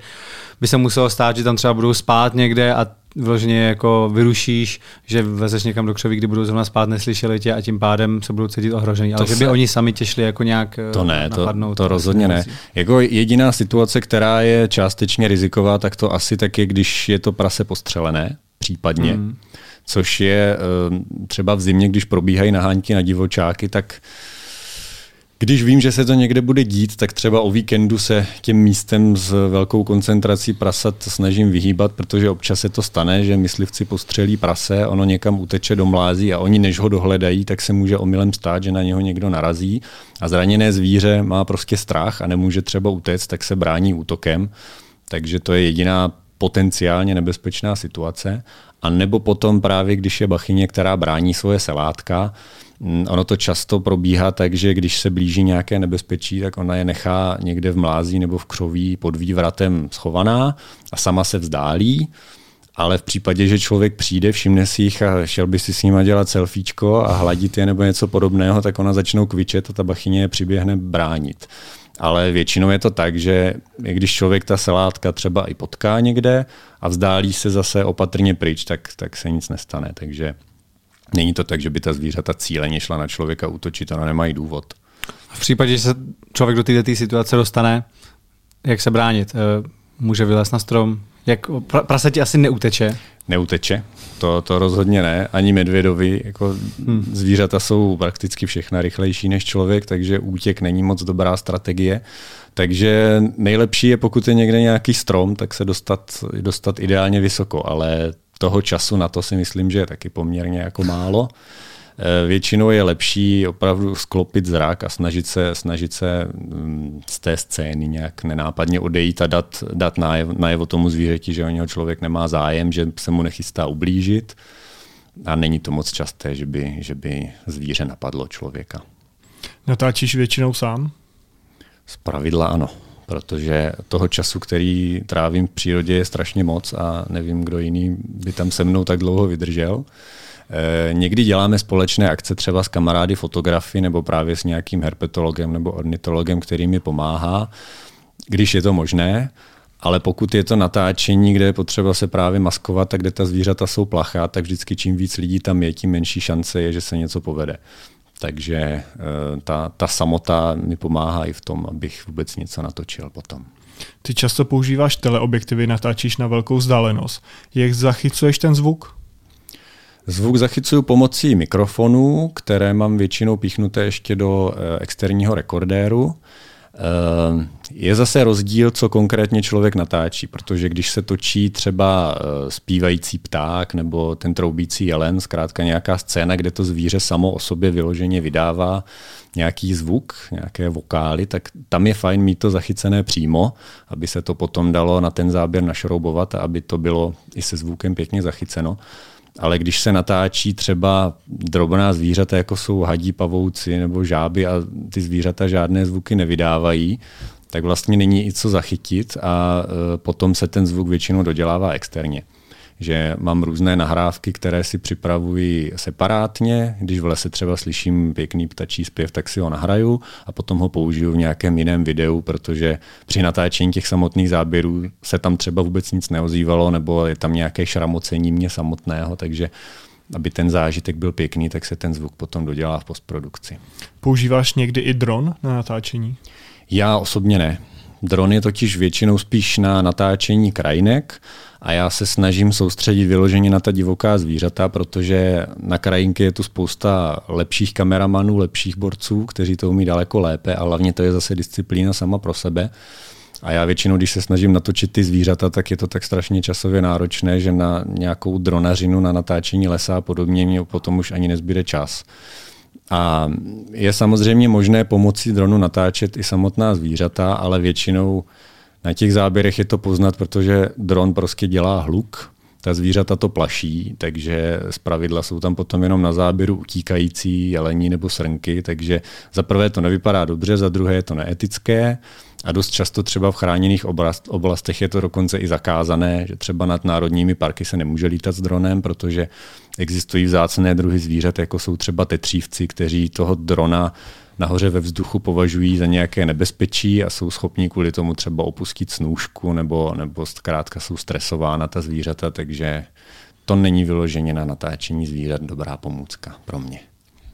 by se muselo stát, že tam třeba budou spát někde a vyloženě jako vyrušíš, že vezeš někam do křoví, kdy budou zrovna spát, neslyšeli tě a tím pádem se budou cítit ohrožení. Ale to že by se... oni sami těšli jako nějak To ne, to, to, to rozhodně ne. Jako jediná situace, která je částečně riziková, tak to asi tak je, když je to prase postřelené, případně. Hmm. Což je eh, třeba v zimě, když probíhají nahánky na divočáky, tak když vím, že se to někde bude dít, tak třeba o víkendu se těm místem s velkou koncentrací prasat snažím vyhýbat, protože občas se to stane, že myslivci postřelí prase, ono někam uteče do mlází a oni než ho dohledají, tak se může omylem stát, že na něho někdo narazí a zraněné zvíře má prostě strach a nemůže třeba utéct, tak se brání útokem. Takže to je jediná potenciálně nebezpečná situace. A nebo potom právě, když je bachyně, která brání svoje selátka, ono to často probíhá tak, že když se blíží nějaké nebezpečí, tak ona je nechá někde v mlází nebo v křoví pod vývratem schovaná a sama se vzdálí. Ale v případě, že člověk přijde, všimne si jich a šel by si s nima dělat selfiečko a hladit je nebo něco podobného, tak ona začnou kvičet a ta bachyně je přiběhne bránit. Ale většinou je to tak, že když člověk ta selátka třeba i potká někde a vzdálí se zase opatrně pryč, tak, tak se nic nestane. Takže Není to tak, že by ta zvířata cíleně šla na člověka útočit, ona nemají důvod. V případě, že se člověk do této situace dostane, jak se bránit? Eh, může vylézt na strom? Jak prase ti asi neuteče? Neuteče, to, to rozhodně ne, ani medvědovi. Jako hmm. Zvířata jsou prakticky všechna rychlejší než člověk, takže útěk není moc dobrá strategie. Takže nejlepší je, pokud je někde nějaký strom, tak se dostat, dostat ideálně vysoko, ale toho času na to si myslím, že je taky poměrně jako málo. Eh, většinou je lepší opravdu sklopit zrak a snažit se, snažit se mm, z té scény nějak nenápadně odejít a dát, dát najevo, najevo tomu zvířeti, že o něho člověk nemá zájem, že se mu nechystá ublížit. A není to moc časté, že by, že by zvíře napadlo člověka. Natáčíš většinou sám? Z pravidla ano protože toho času, který trávím v přírodě, je strašně moc a nevím, kdo jiný by tam se mnou tak dlouho vydržel. E, někdy děláme společné akce třeba s kamarády fotografy nebo právě s nějakým herpetologem nebo ornitologem, který mi pomáhá, když je to možné. Ale pokud je to natáčení, kde je potřeba se právě maskovat a kde ta zvířata jsou plachá, tak vždycky čím víc lidí tam je, tím menší šance je, že se něco povede. Takže eh, ta, ta samota mi pomáhá i v tom, abych vůbec něco natočil potom. Ty často používáš teleobjektivy, natáčíš na velkou vzdálenost. Jak zachycuješ ten zvuk? Zvuk zachycuju pomocí mikrofonů, které mám většinou píchnuté ještě do eh, externího rekordéru. Eh, je zase rozdíl, co konkrétně člověk natáčí, protože když se točí třeba eh, zpívající pták nebo ten troubící jelen, zkrátka nějaká scéna, kde to zvíře samo o sobě vyloženě vydává nějaký zvuk, nějaké vokály, tak tam je fajn mít to zachycené přímo, aby se to potom dalo na ten záběr našroubovat a aby to bylo i se zvukem pěkně zachyceno. Ale když se natáčí třeba drobná zvířata, jako jsou hadí, pavouci nebo žáby a ty zvířata žádné zvuky nevydávají, tak vlastně není i co zachytit a e, potom se ten zvuk většinou dodělává externě že mám různé nahrávky, které si připravuji separátně. Když v lese třeba slyším pěkný ptačí zpěv, tak si ho nahraju a potom ho použiju v nějakém jiném videu, protože při natáčení těch samotných záběrů se tam třeba vůbec nic neozývalo nebo je tam nějaké šramocení mě samotného, takže aby ten zážitek byl pěkný, tak se ten zvuk potom dodělá v postprodukci. Používáš někdy i dron na natáčení? Já osobně ne. Dron je totiž většinou spíš na natáčení krajinek a já se snažím soustředit vyloženě na ta divoká zvířata, protože na krajinky je tu spousta lepších kameramanů, lepších borců, kteří to umí daleko lépe a hlavně to je zase disciplína sama pro sebe. A já většinou, když se snažím natočit ty zvířata, tak je to tak strašně časově náročné, že na nějakou dronařinu, na natáčení lesa a podobně mě potom už ani nezbyde čas. A je samozřejmě možné pomocí dronu natáčet i samotná zvířata, ale většinou na těch záběrech je to poznat, protože dron prostě dělá hluk, ta zvířata to plaší, takže z pravidla jsou tam potom jenom na záběru utíkající jelení nebo srnky, takže za prvé to nevypadá dobře, za druhé je to neetické a dost často třeba v chráněných oblastech je to dokonce i zakázané, že třeba nad národními parky se nemůže lítat s dronem, protože existují vzácné druhy zvířat, jako jsou třeba tetřívci, kteří toho drona nahoře ve vzduchu považují za nějaké nebezpečí a jsou schopni kvůli tomu třeba opustit snůžku nebo, nebo zkrátka jsou stresována ta zvířata, takže to není vyloženě na natáčení zvířat dobrá pomůcka pro mě.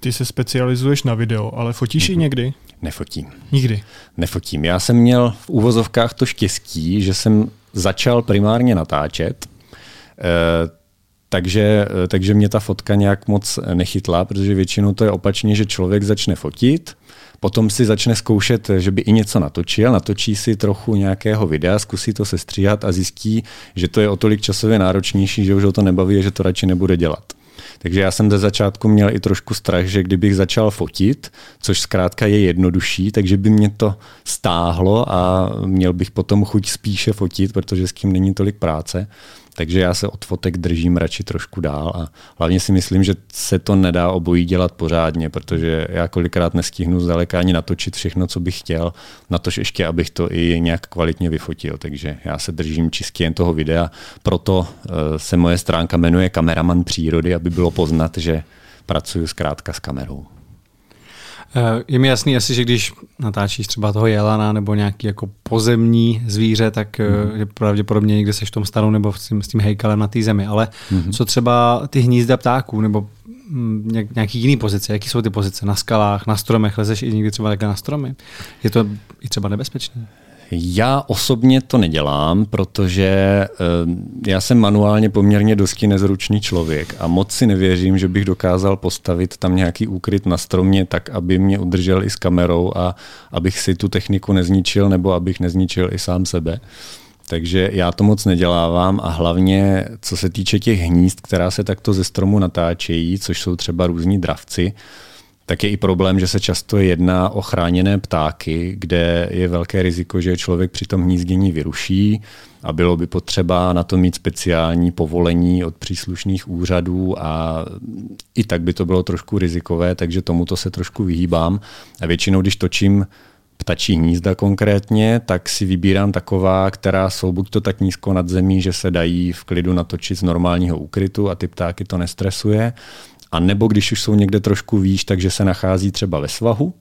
Ty se specializuješ na video, ale fotíš mm-hmm. i mhm. někdy? Nefotím. Nikdy? Nefotím. Já jsem měl v úvozovkách to štěstí, že jsem začal primárně natáčet, eh, takže, takže mě ta fotka nějak moc nechytla, protože většinou to je opačně, že člověk začne fotit, potom si začne zkoušet, že by i něco natočil, natočí si trochu nějakého videa, zkusí to sestříhat a zjistí, že to je o tolik časově náročnější, že už ho to nebaví a že to radši nebude dělat. Takže já jsem ze začátku měl i trošku strach, že kdybych začal fotit, což zkrátka je jednodušší, takže by mě to stáhlo a měl bych potom chuť spíše fotit, protože s tím není tolik práce. Takže já se od fotek držím radši trošku dál a hlavně si myslím, že se to nedá obojí dělat pořádně, protože já kolikrát nestihnu zdaleka ani natočit všechno, co bych chtěl, na to ještě, abych to i nějak kvalitně vyfotil. Takže já se držím čistě jen toho videa, proto eh, se moje stránka jmenuje Kameraman přírody, aby bylo poznat, že pracuji zkrátka s kamerou. Je mi jasný asi, že když natáčíš třeba toho jelana nebo nějaký jako pozemní zvíře, tak mm. je pravděpodobně někde seš v tom stanu nebo s tím, s tím hejkalem na té zemi. Ale mm. co třeba ty hnízda ptáků nebo mm, nějaký jiný pozice? Jaký jsou ty pozice? Na skalách, na stromech? Lezeš i někdy třeba takhle na stromy? Je to i třeba nebezpečné? Já osobně to nedělám, protože eh, já jsem manuálně poměrně dosti nezručný člověk a moc si nevěřím, že bych dokázal postavit tam nějaký úkryt na stromě tak, aby mě udržel i s kamerou a abych si tu techniku nezničil nebo abych nezničil i sám sebe. Takže já to moc nedělávám a hlavně co se týče těch hnízd, která se takto ze stromu natáčejí, což jsou třeba různí dravci, tak je i problém, že se často jedná o chráněné ptáky, kde je velké riziko, že člověk při tom hnízdění vyruší a bylo by potřeba na to mít speciální povolení od příslušných úřadů a i tak by to bylo trošku rizikové, takže tomuto se trošku vyhýbám. A většinou, když točím ptačí hnízda konkrétně, tak si vybírám taková, která jsou buď to tak nízko nad zemí, že se dají v klidu natočit z normálního úkrytu a ty ptáky to nestresuje, a nebo když už jsou někde trošku výš, takže se nachází třeba ve svahu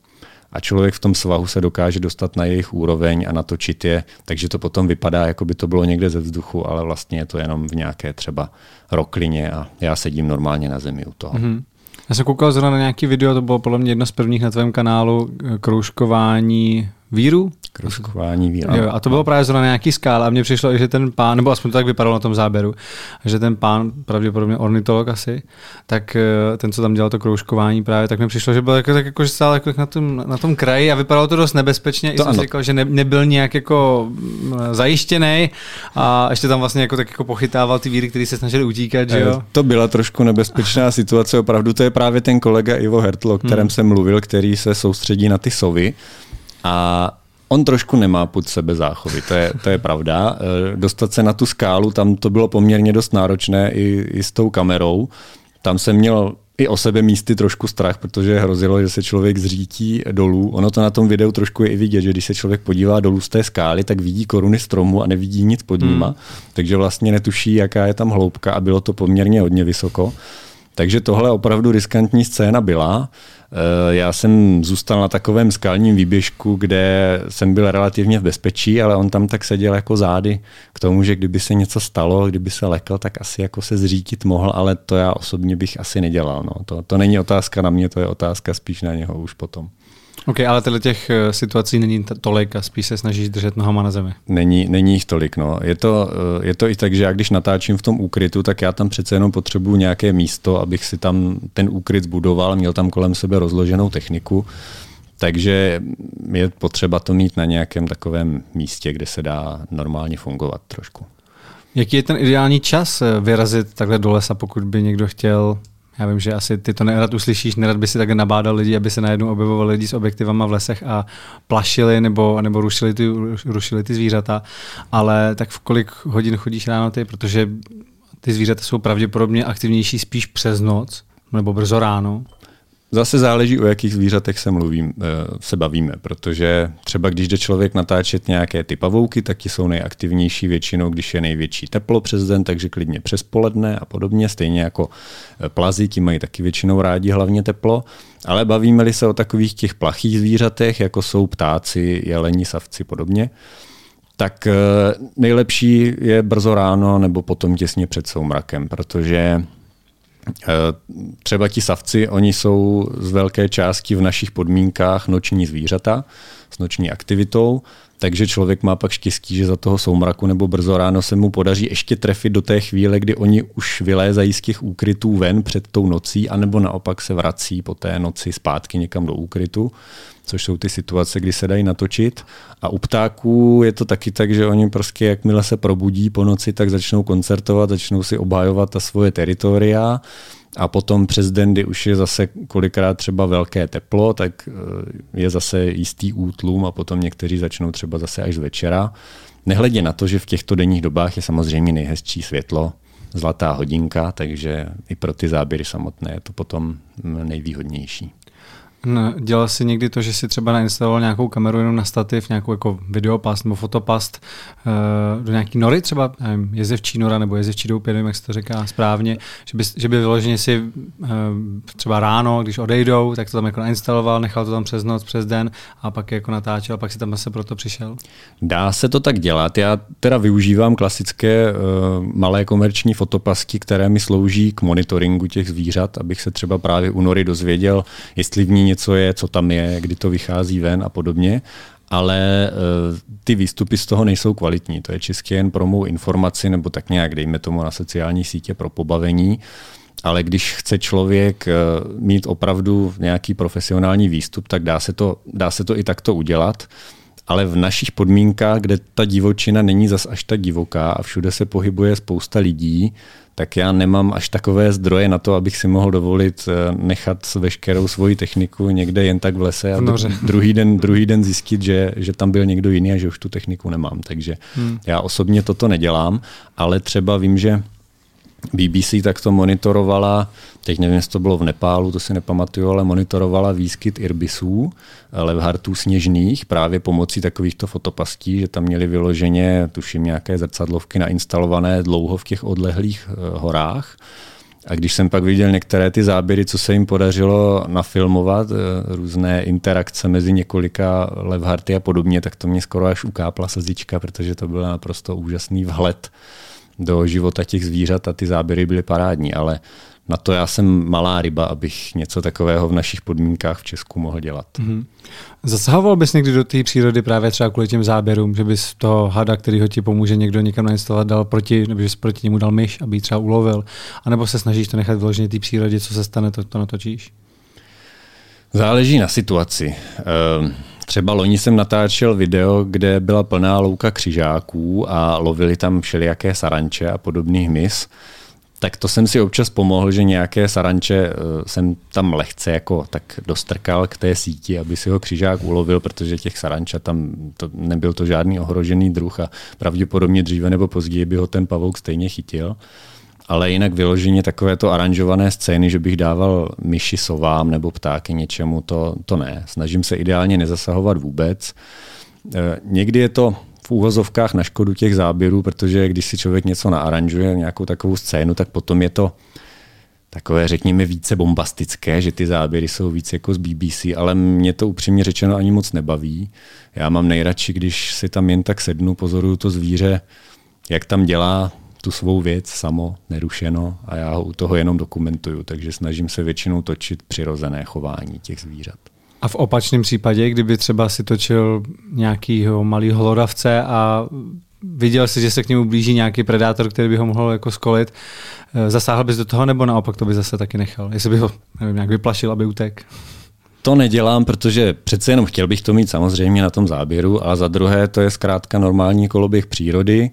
a člověk v tom svahu se dokáže dostat na jejich úroveň a natočit je, takže to potom vypadá, jako by to bylo někde ze vzduchu, ale vlastně je to jenom v nějaké třeba roklině a já sedím normálně na zemi u toho. Mm-hmm. Já jsem koukal zrovna na nějaký video, to bylo podle mě jedno z prvních na tvém kanálu, kroužkování víru. Kroužkování víru. Jo, a to bylo právě zrovna nějaký skál a mně přišlo, že ten pán, nebo aspoň to tak vypadalo na tom záběru, že ten pán, pravděpodobně ornitolog asi, tak eh, ten, co tam dělal to kroužkování právě, tak mi přišlo, že byl jako, tak jako, že stál jako na, tom, na tom kraji a vypadalo to dost nebezpečně. To I jsem si říkal, že ne, nebyl nějak jako mm, zajištěný a ještě tam vlastně jako, tak jako pochytával ty víry, které se snažili utíkat. Že jo? To byla trošku nebezpečná situace, opravdu to je právě ten kolega Ivo Hertl, o kterém hmm. jsem mluvil, který se soustředí na ty sovy a On trošku nemá pod sebe záchovy, to je, to je pravda. Eh, dostat se na tu skálu, tam to bylo poměrně dost náročné i, i s tou kamerou. Tam jsem měl i o sebe místy trošku strach, protože hrozilo, že se člověk zřítí dolů. Ono to na tom videu trošku je i vidět, že když se člověk podívá dolů z té skály, tak vidí koruny stromu a nevidí nic pod nima, hmm. takže vlastně netuší, jaká je tam hloubka a bylo to poměrně hodně vysoko. Takže tohle opravdu riskantní scéna byla. Eh, já jsem zůstal na takovém skalním výběžku, kde jsem byl relativně v bezpečí, ale on tam tak seděl jako zády k tomu, že kdyby se něco stalo, kdyby se lekl, tak asi jako se zřítit mohl, ale to já osobně bych asi nedělal. No. To, to není otázka na mě, to je otázka spíš na něho už potom. OK, ale tyhle těch eh, situací není tolik a spíš se snažíš držet nohama na zemi. Není, není jich tolik. No. Je, to, eh, je to i tak, že já když natáčím v tom úkrytu, tak já tam přece jenom potřebuju nějaké místo, abych si tam ten úkryt zbudoval, měl tam kolem sebe rozloženou techniku. Takže je potřeba to mít na nějakém takovém místě, kde se dá normálně fungovat trošku. Jaký je ten ideální čas eh, vyrazit takhle do lesa, pokud by někdo chtěl já vím, že asi ty to nerad uslyšíš, nerad by si tak nabádal lidi, aby se najednou objevovali lidi s objektivama v lesech a plašili nebo, nebo rušili, ty, rušili ty zvířata, ale tak v kolik hodin chodíš ráno ty, protože ty zvířata jsou pravděpodobně aktivnější spíš přes noc nebo brzo ráno. Zase záleží, o jakých zvířatech se mluvím, eh, se bavíme, protože třeba když jde člověk natáčet nějaké ty pavouky, tak ti jsou nejaktivnější většinou, když je největší teplo přes den, takže klidně přes poledne a podobně, stejně jako eh, plazy, ti mají taky většinou rádi hlavně teplo, ale bavíme-li se o takových těch plachých zvířatech, jako jsou ptáci, jeleni, savci podobně, tak eh, nejlepší je brzo ráno nebo potom těsně před soumrakem, protože třeba ti savci, oni jsou z velké části v našich podmínkách noční zvířata s noční aktivitou, takže člověk má pak štěstí, že za toho soumraku nebo brzo ráno se mu podaří ještě trefit do té chvíle, kdy oni už vylézají z těch úkrytů ven před tou nocí, anebo naopak se vrací po té noci zpátky někam do úkrytu což jsou ty situace, kdy se dají natočit. A u ptáků je to taky tak, že oni prostě, jakmile se probudí po noci, tak začnou koncertovat, začnou si obhajovat ta svoje teritoria a potom přes den, kdy už je zase kolikrát třeba velké teplo, tak eh, je zase jistý útlum a potom někteří začnou třeba zase až z večera. Nehledě na to, že v těchto denních dobách je samozřejmě nejhezčí světlo, zlatá hodinka, takže i pro ty záběry samotné je to potom nejvýhodnější. No, dělal jsi někdy to, že si třeba nainstaloval nějakou kameru jenom na stativ, nějakou jako videopast nebo fotopast uh, do nějaký nory, třeba nevím, jezevčí nora nebo jezevčí doupě, nevím, jak se to říká správně, že by, že by vyloženě si uh, třeba ráno, když odejdou, tak to tam jako nainstaloval, nechal to tam přes noc, přes den a pak jako natáčel, a pak si tam zase proto přišel? Dá se to tak dělat. Já teda využívám klasické uh, malé komerční fotopasky, které mi slouží k monitoringu těch zvířat, abych se třeba právě u nory dozvěděl, jestli v ní něco je, co tam je, kdy to vychází ven a podobně ale uh, ty výstupy z toho nejsou kvalitní. To je čistě jen pro mou informaci, nebo tak nějak, dejme tomu na sociální sítě pro pobavení. Ale když chce člověk uh, mít opravdu nějaký profesionální výstup, tak dá se to, dá se to i takto udělat. Ale v našich podmínkách, kde ta divočina není zas až tak divoká a všude se pohybuje spousta lidí, tak já nemám až takové zdroje na to, abych si mohl dovolit eh, nechat veškerou svoji techniku někde jen tak v lese a druhý den, druhý den zjistit, že, že tam byl někdo jiný a že už tu techniku nemám. Takže hmm. já osobně toto nedělám, ale třeba vím, že BBC tak to monitorovala, teď nevím, jestli to bylo v Nepálu, to si nepamatuju, ale monitorovala výskyt irbisů, levhartů sněžných právě pomocí takovýchto fotopastí, že tam měli vyloženě, tuším, nějaké zrcadlovky nainstalované dlouho v těch odlehlých eh, horách. A když jsem pak viděl některé ty záběry, co se jim podařilo nafilmovat, eh, různé interakce mezi několika levharty a podobně, tak to mě skoro až ukápla slzička, protože to byl naprosto úžasný vhled do života těch zvířat a ty záběry byly parádní, ale na to já jsem malá ryba, abych něco takového v našich podmínkách v Česku mohl dělat. Mm-hmm. Zasahoval bys někdy do té přírody právě třeba kvůli těm záběrům, že bys toho hada, který ho ti pomůže někdo někam nainstalovat, dal proti, nebo že jsi proti němu dal myš, aby ji třeba ulovil, anebo se snažíš to nechat vyloženě té přírodě, co se stane, to, to natočíš? Záleží na situaci. Um, Třeba loni jsem natáčel video, kde byla plná louka křižáků a lovili tam všelijaké saranče a podobný hmyz. tak to jsem si občas pomohl, že nějaké saranče eh, jsem tam lehce jako tak dostrkal k té síti, aby si ho křižák ulovil, protože těch saranča tam to, nebyl to žádný ohrožený druh a pravděpodobně dříve nebo později by ho ten pavouk stejně chytil. Ale jinak vyloženě takovéto aranžované scény, že bych dával myši sovám nebo ptáky něčemu, to, to ne. Snažím se ideálně nezasahovat vůbec. Eh, někdy je to v úvozovkách na škodu těch záběrů, protože když si člověk něco naaranžuje, nějakou takovou scénu, tak potom je to takové, řekněme, více bombastické, že ty záběry jsou víc jako z BBC, ale mě to upřímně řečeno ani moc nebaví. Já mám nejradši, když si tam jen tak sednu, pozoruju to zvíře, jak tam dělá tu svou věc samo, nerušeno a já ho u toho jenom dokumentuju, takže snažím se většinou točit přirozené chování těch zvířat. A v opačném případě, kdyby třeba si točil nějakýho malého hlodavce a viděl si, že se k němu blíží nějaký predátor, který by ho mohl jako skolit, eh, zasáhl bys do toho, nebo naopak to by zase taky nechal? Jestli by ho nevím, nějak vyplašil, aby utek? To nedělám, protože přece jenom chtěl bych to mít samozřejmě na tom záběru, a za druhé to je zkrátka normální koloběh přírody.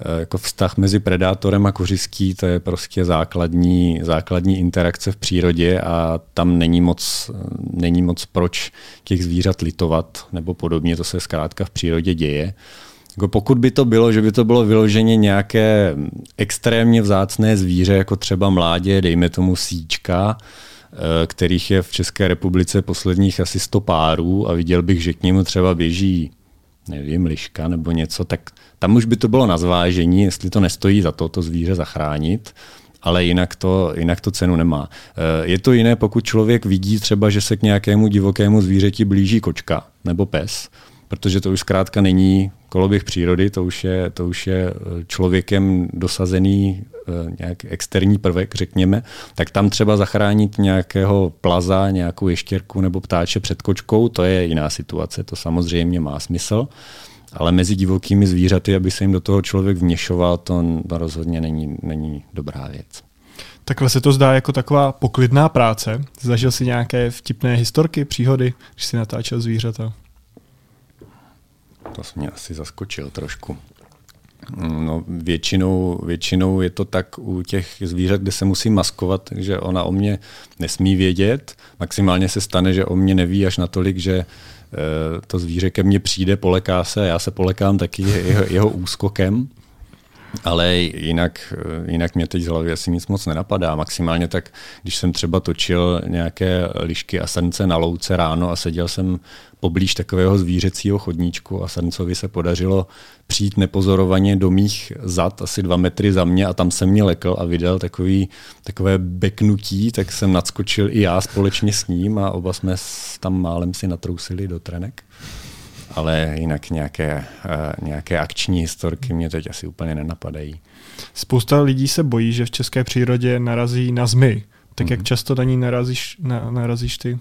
Eh, jako vztah mezi predátorem a kořistí, to je prostě základní, základní interakce v přírodě a tam není moc, není moc proč těch zvířat litovat nebo podobně, to se zkrátka v přírodě děje. Jako pokud by to bylo, že by to bylo vyloženě nějaké extrémně vzácné zvíře, jako třeba mládě, dejme tomu síčka, eh, kterých je v České republice posledních asi 100 párů a viděl bych, že k němu třeba běží nevím, liška nebo něco, tak tam už by to bylo na zvážení, jestli to nestojí za to, to zvíře zachránit, ale jinak to, jinak to cenu nemá. Eh, je to jiné, pokud člověk vidí třeba, že se k nějakému divokému zvířeti blíží kočka nebo pes, protože to už zkrátka není koloběh přírody, to už je, to už je eh, člověkem dosazený eh, nějak externí prvek, řekněme, tak tam třeba zachránit nějakého plaza, nějakou ještěrku nebo ptáče před kočkou, to je jiná situace, to samozřejmě má smysl. Ale mezi divokými zvířaty, aby se jim do toho člověk vněšoval, to, to rozhodně není, není dobrá věc. Takhle se to zdá jako taková poklidná práce. Zažil si nějaké vtipné historky, příhody, když si natáčel zvířata? To mě asi zaskočil trošku. No, většinou, většinou je to tak u těch zvířat, kde se musí maskovat, takže ona o mě nesmí vědět. Maximálně se stane, že o mě neví až natolik, že eh, to zvíře ke mně přijde, poleká se, já se polekám taky jeho, jeho úskokem. Ale jinak, jinak mě teď z hlavy asi nic moc nenapadá. Maximálně tak, když jsem třeba točil nějaké lišky a srnce na louce ráno a seděl jsem poblíž takového zvířecího chodníčku a srncovi se podařilo přijít nepozorovaně do mých zad asi dva metry za mě a tam jsem mě lekl a vydal takový, takové beknutí, tak jsem nadskočil i já společně s ním a oba jsme tam málem si natrousili do trenek ale jinak nějaké, uh, nějaké akční historky mě teď asi úplně nenapadají. Spousta lidí se bojí, že v české přírodě narazí na zmy. Tak mm-hmm. jak mhm. často na ní narazíš, na, narazíš ty?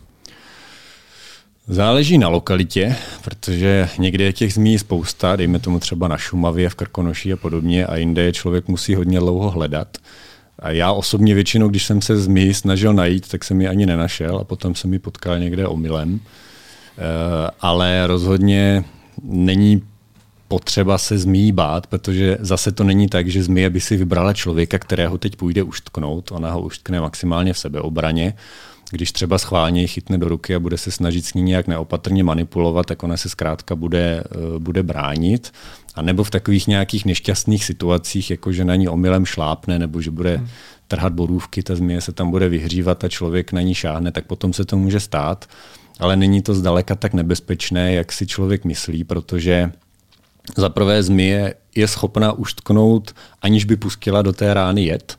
Záleží na lokalitě, protože někde je těch zmí spousta, dejme tomu třeba na Šumavě, v Krkonoší a podobně, a jinde je člověk musí hodně dlouho hledat. A já osobně většinou, když jsem se zmí snažil najít, tak jsem ji ani nenašel a potom jsem ji potkal někde omylem. Eh, ale rozhodně není potřeba se zmí bát, protože zase to není tak, že zmije by si vybrala člověka, kterého teď půjde uštknout. Ona ho uštkne maximálně v sebeobraně. Když třeba schválně ji chytne do ruky a bude se snažit s ní nějak neopatrně manipulovat, tak ona se zkrátka bude, eh, bude bránit. A nebo v takových nějakých nešťastných situacích, jako že na ní omylem šlápne, nebo že bude hmm. trhat borůvky, ta zmije se tam bude vyhřívat a člověk na ní šáhne, tak potom se to může stát ale není to zdaleka tak nebezpečné, jak si člověk myslí, protože za prvé zmije je schopna uštknout, aniž by pustila do té rány jed.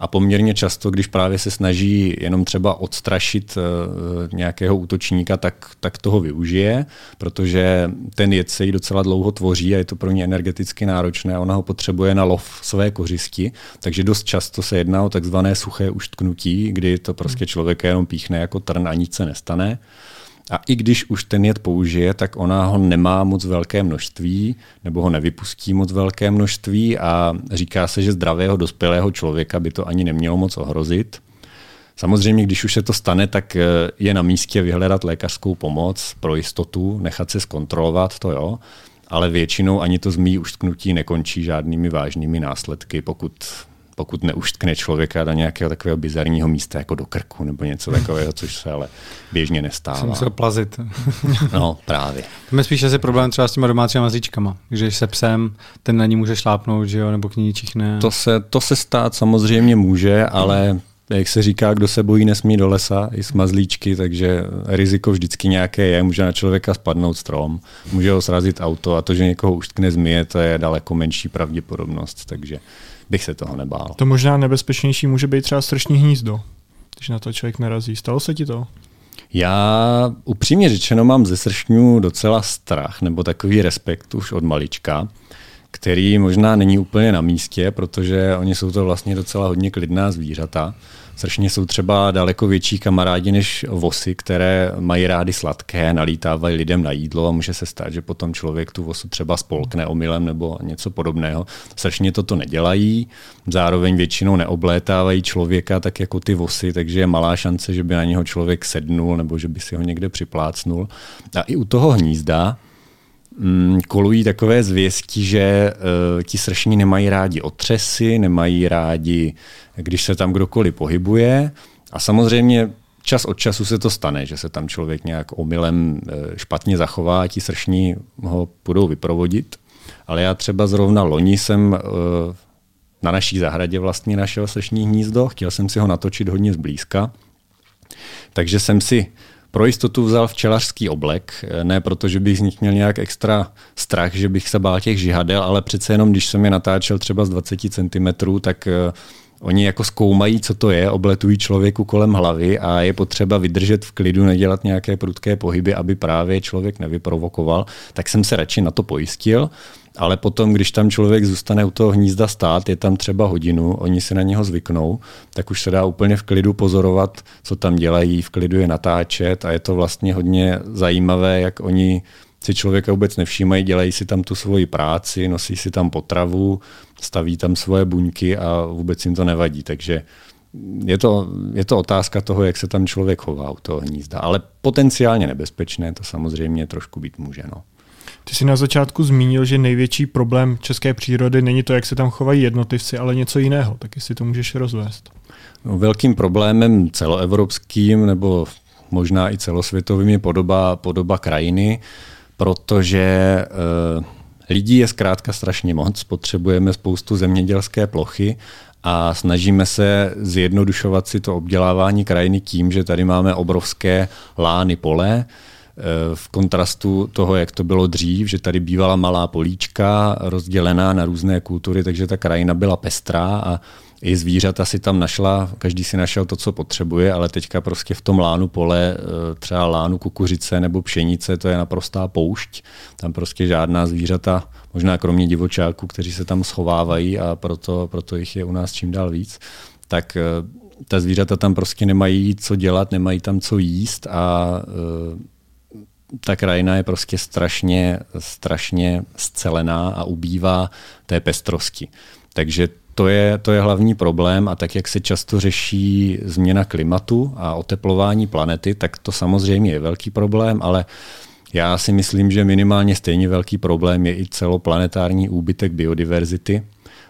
A poměrně často, když právě se snaží jenom třeba odstrašit uh, nějakého útočníka, tak, tak toho využije, protože ten jed se jí docela dlouho tvoří a je to pro ně energeticky náročné a ona ho potřebuje na lov své kořisti. Takže dost často se jedná o takzvané suché uštknutí, kdy to prostě člověk jenom píchne jako trn a nic se nestane. A i když už ten jed použije, tak ona ho nemá moc velké množství, nebo ho nevypustí moc velké množství a říká se, že zdravého dospělého člověka by to ani nemělo moc ohrozit. Samozřejmě, když už se to stane, tak eh, je na místě vyhledat lékařskou pomoc pro jistotu, nechat se zkontrolovat, to jo, ale většinou ani to zmí uštknutí nekončí žádnými vážnými následky, pokud pokud neuštkne člověka do nějakého takového bizarního místa, jako do krku nebo něco takového, což se ale běžně nestává. Jsem musel plazit. no, právě. To je spíš asi problém třeba s těma domácíma mazlíčkama. Když se psem, ten na ní může šlápnout, že jo, nebo k ní čichne. To se, to se stát samozřejmě může, ale jak se říká, kdo se bojí, nesmí do lesa, i smazlíčky, takže riziko vždycky nějaké je. Může na člověka spadnout strom, může ho srazit auto a to, že někoho uštkne zmije, to je daleko menší pravděpodobnost, takže bych se toho nebál. To možná nebezpečnější může být třeba strašný hnízdo, když na to člověk narazí. Stalo se ti to? Já upřímně řečeno mám ze sršňů docela strach nebo takový respekt už od malička který možná není úplně na místě, protože oni jsou to vlastně docela hodně klidná zvířata. Sršně jsou třeba daleko větší kamarádi než vosy, které mají rády sladké, nalítávají lidem na jídlo a může se stát, že potom člověk tu vosu třeba spolkne omylem nebo něco podobného. Sršně toto nedělají, zároveň většinou neoblétávají člověka tak jako ty vosy, takže je malá šance, že by na něho člověk sednul nebo že by si ho někde připlácnul. A i u toho hnízda mm, kolují takové zvěsti, že uh, ti sršní nemají rádi otřesy, nemají rádi, když se tam kdokoliv pohybuje. A samozřejmě čas od času se to stane, že se tam člověk nějak omylem uh, špatně zachová a ti sršní ho budou vyprovodit. Ale já třeba zrovna loni jsem uh, na naší zahradě vlastně našel sršní hnízdo, chtěl jsem si ho natočit hodně zblízka, takže jsem si pro jistotu vzal včelařský oblek, ne proto, že bych z nich měl nějak extra strach, že bych se bál těch žihadel, ale přece jenom, když jsem je natáčel třeba z 20 cm, tak eh, Oni jako zkoumají, co to je, obletují člověku kolem hlavy a je potřeba vydržet v klidu, nedělat nějaké prudké pohyby, aby právě člověk nevyprovokoval. Tak jsem se radši na to pojistil ale potom, když tam člověk zůstane u toho hnízda stát, je tam třeba hodinu, oni si na něho zvyknou, tak už se dá úplně v klidu pozorovat, co tam dělají, v klidu je natáčet a je to vlastně hodně zajímavé, jak oni si člověka vůbec nevšímají, dělají si tam tu svoji práci, nosí si tam potravu, staví tam svoje buňky a vůbec jim to nevadí. Takže je to, je to otázka toho, jak se tam člověk chová u toho hnízda. Ale potenciálně nebezpečné to samozřejmě trošku být může. No. Ty jsi na začátku zmínil, že největší problém české přírody není to, jak se tam chovají jednotlivci, ale něco jiného. Tak jestli to můžeš rozvést. No, velkým problémem celoevropským nebo možná i celosvětovým je podoba, podoba krajiny, protože e, lidí je zkrátka strašně moc, potřebujeme spoustu zemědělské plochy a snažíme se zjednodušovat si to obdělávání krajiny tím, že tady máme obrovské lány pole, v kontrastu toho, jak to bylo dřív, že tady bývala malá políčka rozdělená na různé kultury, takže ta krajina byla pestrá a i zvířata si tam našla, každý si našel to, co potřebuje, ale teďka prostě v tom lánu pole, eh, třeba lánu kukuřice nebo pšenice, to je naprostá poušť. Tam prostě žádná zvířata, možná kromě divočáků, kteří se tam schovávají a proto, proto jich je u nás čím dál víc, tak eh, ta zvířata tam prostě nemají co dělat, nemají tam co jíst a eh, ta krajina je prostě strašně, strašně scelená a ubývá té pestrosti. Takže to je, to je hlavní problém a tak, jak se často řeší změna klimatu a oteplování planety, tak to samozřejmě je velký problém, ale já si myslím, že minimálně stejně velký problém je i celoplanetární úbytek biodiverzity,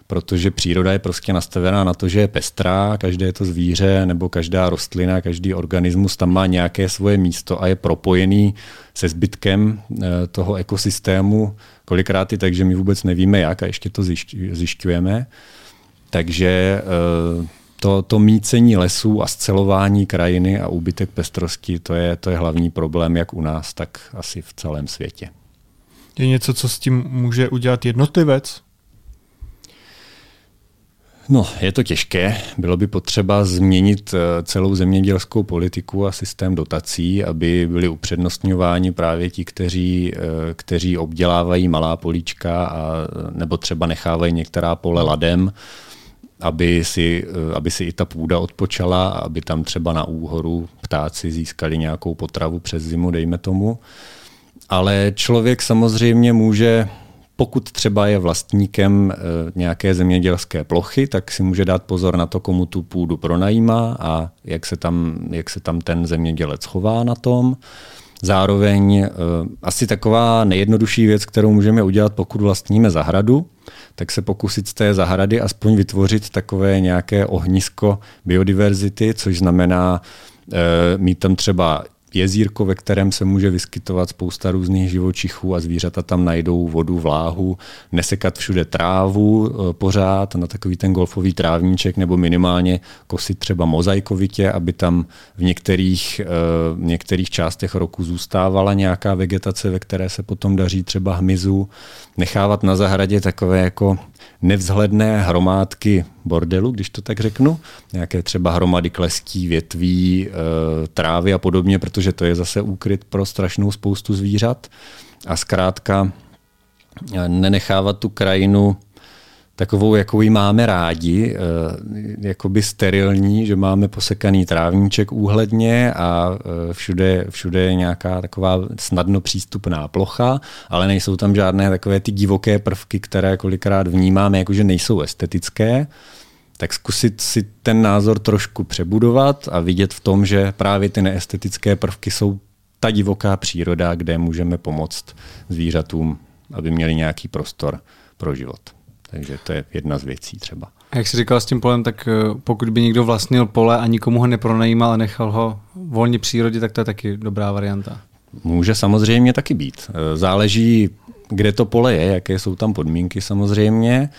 protože příroda je prostě nastavená na to, že je pestrá, každé to zvíře nebo každá rostlina, každý organismus tam má nějaké svoje místo a je propojený se zbytkem eh, toho ekosystému kolikrát i tak, že my vůbec nevíme jak a ještě to zjišťujeme. Takže eh, to, to mícení lesů a scelování krajiny a úbytek pestrosti, to je, to je hlavní problém jak u nás, tak asi v celém světě. Je něco, co s tím může udělat jednotlivec? No, je to těžké. Bylo by potřeba změnit eh, celou zemědělskou politiku a systém dotací, aby byli upřednostňováni právě ti, kteří, eh, kteří obdělávají malá políčka a, nebo třeba nechávají některá pole ladem, aby si, eh, aby si i ta půda odpočala, aby tam třeba na úhoru ptáci získali nějakou potravu přes zimu, dejme tomu. Ale člověk samozřejmě může pokud třeba je vlastníkem eh, nějaké zemědělské plochy, tak si může dát pozor na to, komu tu půdu pronajímá a jak se tam, jak se tam ten zemědělec chová na tom. Zároveň uh, asi taková nejjednodušší věc, kterou můžeme udělat, pokud vlastníme zahradu, tak se pokusit z té zahrady aspoň vytvořit takové nějaké ohnisko biodiverzity, což znamená uh, mít tam třeba jezírko, ve kterém se může vyskytovat spousta různých živočichů a zvířata tam najdou vodu, vláhu, nesekat všude trávu e, pořád na takový ten golfový trávníček nebo minimálně kosit třeba mozaikovitě, aby tam v některých, e, v některých částech roku zůstávala nějaká vegetace, ve které se potom daří třeba hmyzu. Nechávat na zahradě takové jako nevzhledné hromádky bordelu, když to tak řeknu, nějaké třeba hromady kleský, větví, e, trávy a podobně, protože to je zase úkryt pro strašnou spoustu zvířat. A zkrátka e, nenechávat tu krajinu takovou, jakou ji máme rádi, eh, jakoby sterilní, že máme posekaný trávníček úhledně a eh, všude, všude je nějaká taková snadno přístupná plocha, ale nejsou tam žádné takové ty divoké prvky, které kolikrát vnímáme, jakože nejsou estetické, tak zkusit si ten názor trošku přebudovat a vidět v tom, že právě ty neestetické prvky jsou ta divoká příroda, kde můžeme pomoct zvířatům, aby měli nějaký prostor pro život. Takže to je jedna z věcí třeba. A jak jsi říkal s tím polem, tak eh, pokud by někdo vlastnil pole a nikomu ho nepronajímal a nechal ho volně přírodě, tak to je taky dobrá varianta. Může samozřejmě taky být. Eh, záleží, kde to pole je, jaké jsou tam podmínky samozřejmě,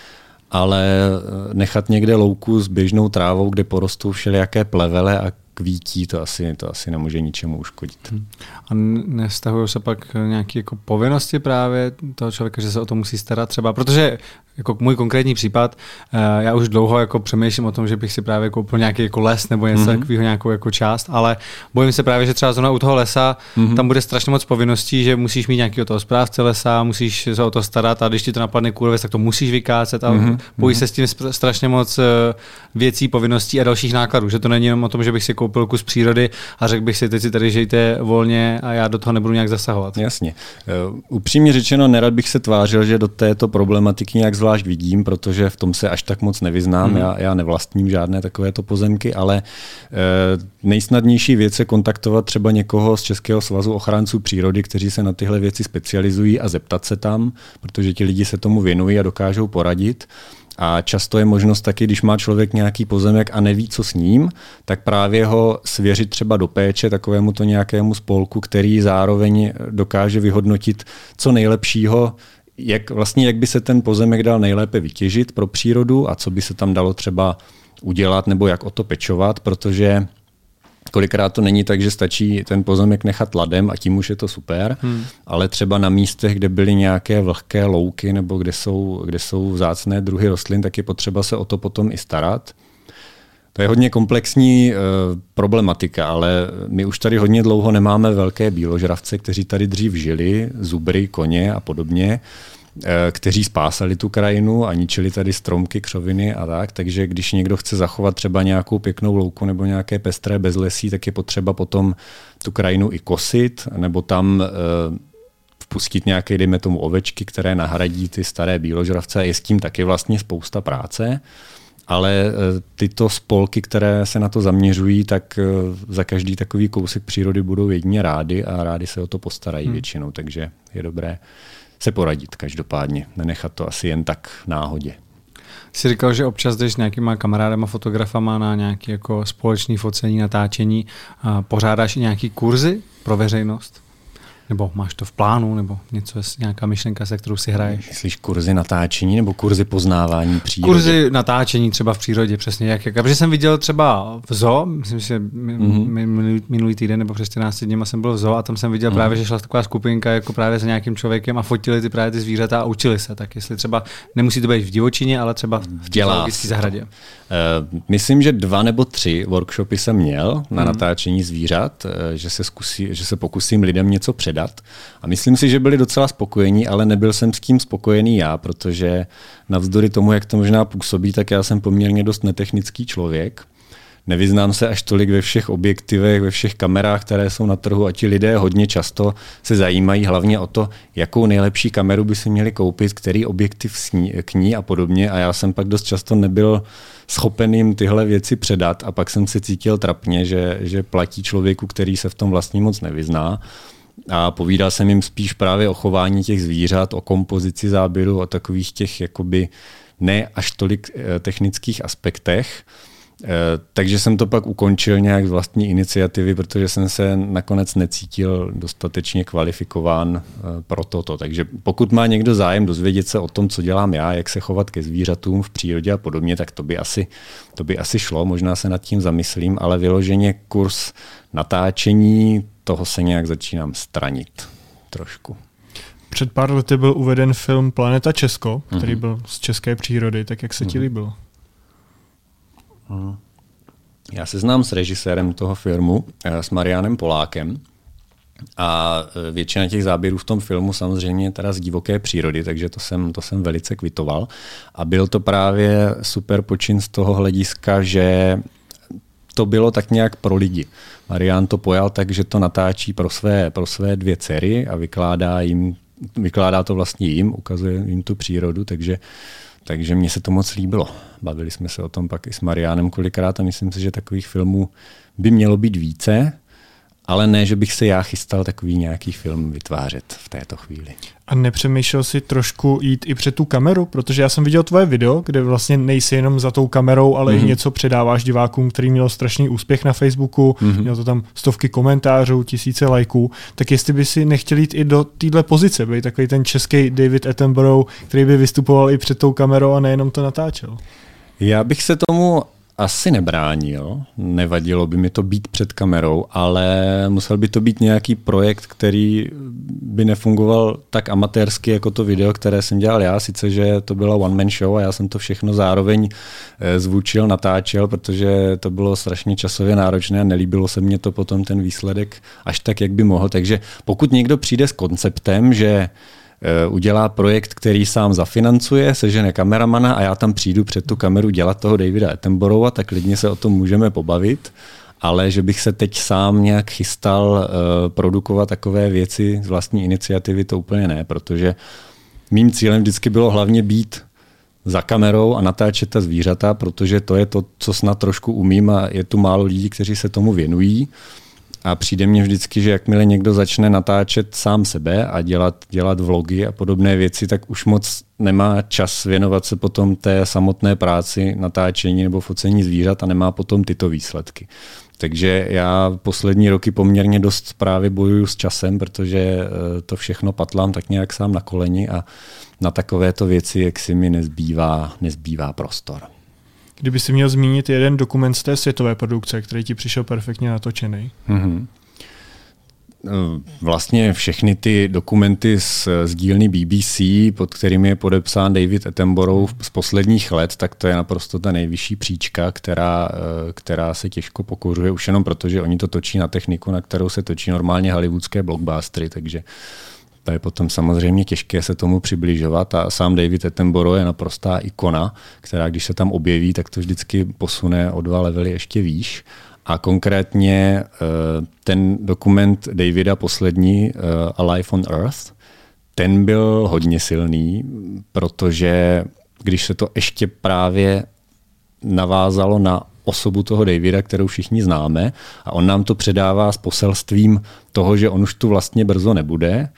ale eh, nechat někde louku s běžnou trávou, kde porostou všelijaké plevele a kvítí, to asi, to asi nemůže ničemu uškodit. Hmm. A nestahují se pak nějaké jako povinnosti právě toho člověka, že se o to musí starat třeba, protože jako můj konkrétní případ, eh, já už dlouho jako přemýšlím o tom, že bych si právě koupil nějaký jako les nebo něco mm-hmm. takového, nějakou jako část, ale bojím se právě, že třeba zrovna u toho lesa mm-hmm. tam bude strašně moc povinností, že musíš mít nějakého toho správce lesa, musíš se o to starat a když ti to napadne kůrovec, tak to musíš vykácet a mm-hmm. bojí se s tím strašně moc eh, věcí, povinností a dalších nákladů, že to není jenom o tom, že bych si koupil kus přírody a řekl bych si, teď si tady žijte volně a já do toho nebudu nějak zasahovat. Jasně. Uh, upřímně řečeno, nerad bych se tvářil, že do této problematiky nějak zvlášť vidím, protože v tom se až tak moc nevyznám. Mm. Já, já nevlastním žádné takovéto pozemky, ale e, nejsnadnější věc je kontaktovat třeba někoho z Českého svazu ochránců přírody, kteří se na tyhle věci specializují a zeptat se tam, protože ti lidi se tomu věnují a dokážou poradit. A často je možnost taky, když má člověk nějaký pozemek a neví, co s ním, tak právě ho svěřit třeba do péče takovému to nějakému spolku, který zároveň dokáže vyhodnotit, co nejlepšího jak, vlastně, jak by se ten pozemek dal nejlépe vytěžit pro přírodu a co by se tam dalo třeba udělat nebo jak o to pečovat, protože kolikrát to není tak, že stačí ten pozemek nechat ladem a tím už je to super, hmm. ale třeba na místech, kde byly nějaké vlhké louky nebo kde jsou, kde jsou vzácné druhy rostlin, tak je potřeba se o to potom i starat. To je hodně komplexní uh, problematika, ale my už tady hodně dlouho nemáme velké bíložravce, kteří tady dřív žili, zubry, koně a podobně, kteří spásali tu krajinu a ničili tady stromky, křoviny a tak. Takže když někdo chce zachovat třeba nějakou pěknou louku nebo nějaké pestré bezlesí, tak je potřeba potom tu krajinu i kosit, nebo tam uh, vpustit nějaké, dejme tomu, ovečky, které nahradí ty staré bíložravce. Je s tím taky vlastně spousta práce ale e, tyto spolky, které se na to zaměřují, tak za každý takový kousek přírody budou jedině rádi a rádi se o to postarají hmm. většinou, takže je dobré se poradit každopádně, nenechat to asi jen tak náhodě. Jsi říkal, že občas jdeš s nějakýma kamarádama, fotografama na nějaké jako společné focení, natáčení. Pořádáš i nějaký kurzy pro veřejnost? Nebo máš to v plánu, nebo něco, nějaká myšlenka, se kterou si hraješ? Myslíš kurzy natáčení nebo kurzy poznávání přírody? Kurzy natáčení třeba v přírodě, přesně jak. jak protože jsem viděl třeba v zoo, myslím, že mm-hmm. minulý týden nebo před 14 dněma jsem byl v zoo a tam jsem viděl mm-hmm. právě, že šla taková skupinka jako právě za nějakým člověkem a fotili ty právě ty zvířata a učili se. Tak jestli třeba nemusí to být v divočině, ale třeba v zoologické zahradě. Uh, myslím, že dva nebo tři workshopy jsem měl na mm-hmm. natáčení zvířat, uh, že se, zkusí, že se pokusím lidem něco předat předat. A myslím si, že byli docela spokojení, ale nebyl jsem s tím spokojený já, protože navzdory tomu, jak to možná působí, tak já jsem poměrně dost netechnický člověk. Nevyznám se až tolik ve všech objektivech, ve všech kamerách, které jsou na trhu a ti lidé hodně často se zajímají hlavně o to, jakou nejlepší kameru by si měli koupit, který objektiv k ní a podobně. A já jsem pak dost často nebyl schopen jim tyhle věci předat a pak jsem se cítil trapně, že, že platí člověku, který se v tom vlastně moc nevyzná. A povídal jsem jim spíš právě o chování těch zvířat, o kompozici záběru, o takových těch jakoby ne až tolik eh, technických aspektech. Eh, takže jsem to pak ukončil nějak z vlastní iniciativy, protože jsem se nakonec necítil dostatečně kvalifikován eh, pro toto. Takže pokud má někdo zájem dozvědět se o tom, co dělám já, jak se chovat ke zvířatům v přírodě a podobně, tak to by asi, to by asi šlo, možná se nad tím zamyslím, ale vyloženě kurz natáčení, toho se nějak začínám stranit trošku. Před pár lety byl uveden film Planeta Česko, který mm-hmm. byl z české přírody, tak jak se ti mm-hmm. líbil? Mm. Já se znám s režisérem toho filmu, eh, s Marianem Polákem. A eh, většina těch záběrů v tom filmu samozřejmě teda z divoké přírody, takže to jsem, to jsem velice kvitoval. A byl to právě super počin z toho hlediska, že to bylo tak nějak pro lidi. Marian to pojal tak, že to natáčí pro své, pro své dvě dcery a vykládá jim vykládá to vlastně jim, ukazuje jim tu přírodu, takže, takže mně se to moc líbilo. Bavili jsme se o tom pak i s Mariánem kolikrát a myslím si, že takových filmů by mělo být více ale ne, že bych se já chystal takový nějaký film vytvářet v této chvíli. A nepřemýšlel si trošku jít i před tu kameru? Protože já jsem viděl tvoje video, kde vlastně nejsi jenom za tou kamerou, ale mm-hmm. i mhm. něco předáváš divákům, který měl strašný úspěch na Facebooku, mm-hmm. měl to tam stovky komentářů, tisíce lajků. Tak jestli by si nechtěl jít i do téhle pozice, být takový ten český David Attenborough, který by vystupoval i před tou kamerou a nejenom to natáčel. Já bych se tomu asi nebránil, nevadilo by mi to být před kamerou, ale musel by to být nějaký projekt, který by nefungoval tak amatérsky jako to video, které jsem dělal já, sice, že to byla one-man show a já jsem to všechno zároveň eh, zvučil, natáčel, protože to bylo strašně časově náročné a nelíbilo se mně to potom ten výsledek až tak, jak by mohl. Takže pokud někdo přijde s konceptem, že udělá projekt, který sám zafinancuje, sežene kameramana a já tam přijdu před tu kameru dělat toho Davida Attenborougha, tak klidně se o tom můžeme pobavit ale že bych se teď sám nějak chystal uh, produkovat takové věci z vlastní iniciativy, to úplně ne, protože mým cílem vždycky bylo hlavně být za kamerou a natáčet ta zvířata, protože to je to, co snad trošku umím a je tu málo lidí, kteří se tomu věnují. A přijde mně vždycky, že jakmile někdo začne natáčet sám sebe a dělat, dělat vlogy a podobné věci, tak už moc nemá čas věnovat se potom té samotné práci, natáčení nebo focení zvířat a nemá potom tyto výsledky. Takže já poslední roky poměrně dost právě bojuju s časem, protože eh, to všechno patlám tak nějak sám na koleni a na takovéto věci, jak si mi nezbývá, nezbývá prostor. Kdyby si měl zmínit jeden dokument z té světové produkce, který ti přišel perfektně natočený. Mm-hmm. Vlastně všechny ty dokumenty z, z dílny BBC, pod kterými je podepsán David Attenborough z posledních let, tak to je naprosto ta nejvyšší příčka, která, eh, která se těžko pokořuje, už jenom proto, že oni to točí na techniku, na kterou se točí normálně hollywoodské blockbustery, takže to je potom samozřejmě těžké se tomu přibližovat a sám David Attenborough je naprostá ikona, která když se tam objeví, tak to vždycky posune o dva levely ještě výš. A konkrétně eh, ten dokument Davida poslední, eh, Alive on Earth, ten byl hodně silný, protože když se to ještě právě navázalo na osobu toho Davida, kterou všichni známe, a on nám to předává s poselstvím toho, že on už tu vlastně brzo nebude,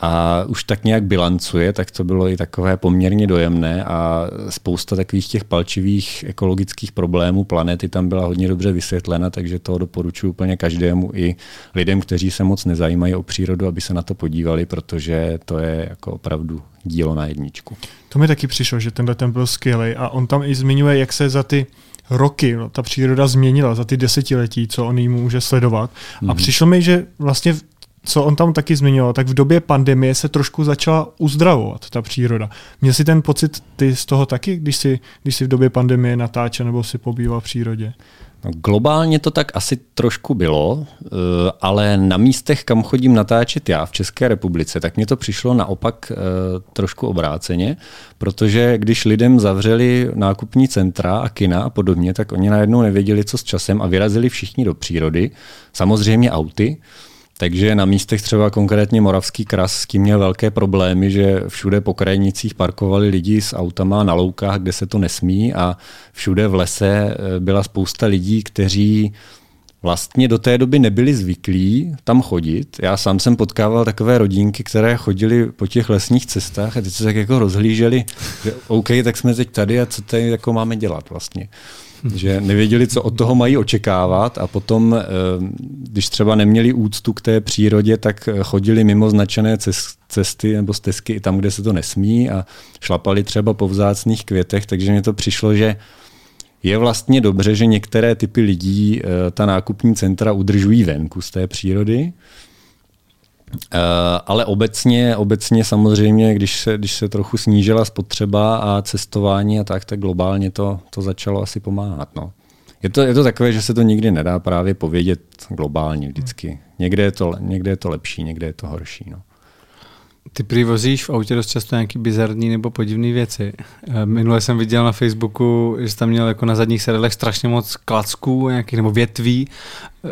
a už tak nějak bilancuje, tak to bylo i takové poměrně dojemné a spousta takových těch palčivých ekologických problémů planety tam byla hodně dobře vysvětlena, takže to doporučuji úplně každému i lidem, kteří se moc nezajímají o přírodu, aby se na to podívali, protože to je jako opravdu dílo na jedničku. To mi taky přišlo, že tenhle ten byl skvělý a on tam i zmiňuje, jak se za ty roky no, ta příroda změnila, za ty desetiletí, co on jí může sledovat. Mm-hmm. A mhm. přišlo mi, že vlastně co on tam taky zmiňoval, tak v době pandemie se trošku začala uzdravovat ta příroda. Měl si ten pocit ty z toho taky, když si, když si v době pandemie natáčel nebo si pobýval v přírodě? No, globálně to tak asi trošku bylo, eh, ale na místech, kam chodím natáčet já v České republice, tak mně to přišlo naopak eh, trošku obráceně, protože když lidem zavřeli nákupní centra a kina a podobně, tak oni najednou nevěděli, co s časem a vyrazili všichni do přírody, samozřejmě auty, takže na místech třeba konkrétně Moravský kras s tím měl velké problémy, že všude po krajnicích parkovali lidi s autama na loukách, kde se to nesmí a všude v lese eh, byla spousta lidí, kteří vlastně do té doby nebyli zvyklí tam chodit. Já sám jsem potkával takové rodinky, které chodili po těch lesních cestách a teď se tak jako rozhlíželi, že OK, tak jsme teď tady a co tady jako máme dělat vlastně. Že nevěděli, co od toho mají očekávat a potom, eh, když třeba neměli úctu k té přírodě, tak chodili mimo značené cesty nebo stezky i tam, kde se to nesmí a šlapali třeba po vzácných květech, takže mi to přišlo, že je vlastně dobře, že některé typy lidí eh, ta nákupní centra udržují venku z té přírody, eh, ale obecně, obecně samozřejmě, když se, když se trochu snížila spotřeba a cestování a tak, tak globálně to, to začalo asi pomáhat. No. Je to, je to takové, že se to nikdy nedá právě povědět globálně vždycky. Někde je to, někde je to lepší, někde je to horší. No. Ty přivozíš v autě dost často nějaký bizarní nebo podivné věci. Eh, minule jsem viděl na Facebooku, že jsi tam měl jako na zadních sedadlech strašně moc klacků nějakých, nebo větví. Eh,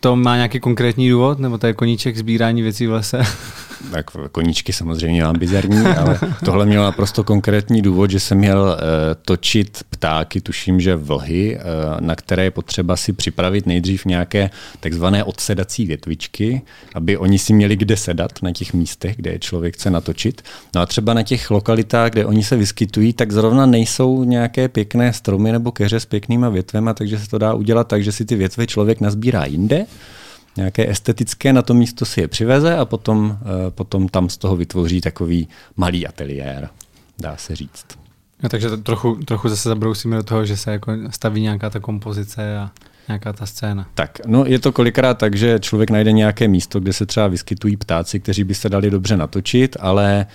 to má nějaký konkrétní důvod, nebo to je koníček sbírání věcí v lese? Tak koníčky samozřejmě mám bizarní, ale tohle mělo naprosto konkrétní důvod, že jsem měl uh, točit ptáky, tuším, že vlhy, uh, na které je potřeba si připravit nejdřív nějaké takzvané odsedací větvičky, aby oni si měli kde sedat na těch místech, kde je člověk chce natočit. No a třeba na těch lokalitách, kde oni se vyskytují, tak zrovna nejsou nějaké pěkné stromy nebo keře s pěknýma větvema, takže se to dá udělat tak, že si ty větve člověk nazbírá jinde nějaké estetické, na to místo si je přiveze a potom, eh, potom tam z toho vytvoří takový malý ateliér, dá se říct. No, takže to trochu, trochu zase zabrousíme do toho, že se jako staví nějaká ta kompozice a nějaká ta scéna. Tak, no je to kolikrát tak, že člověk najde nějaké místo, kde se třeba vyskytují ptáci, kteří by se dali dobře natočit, ale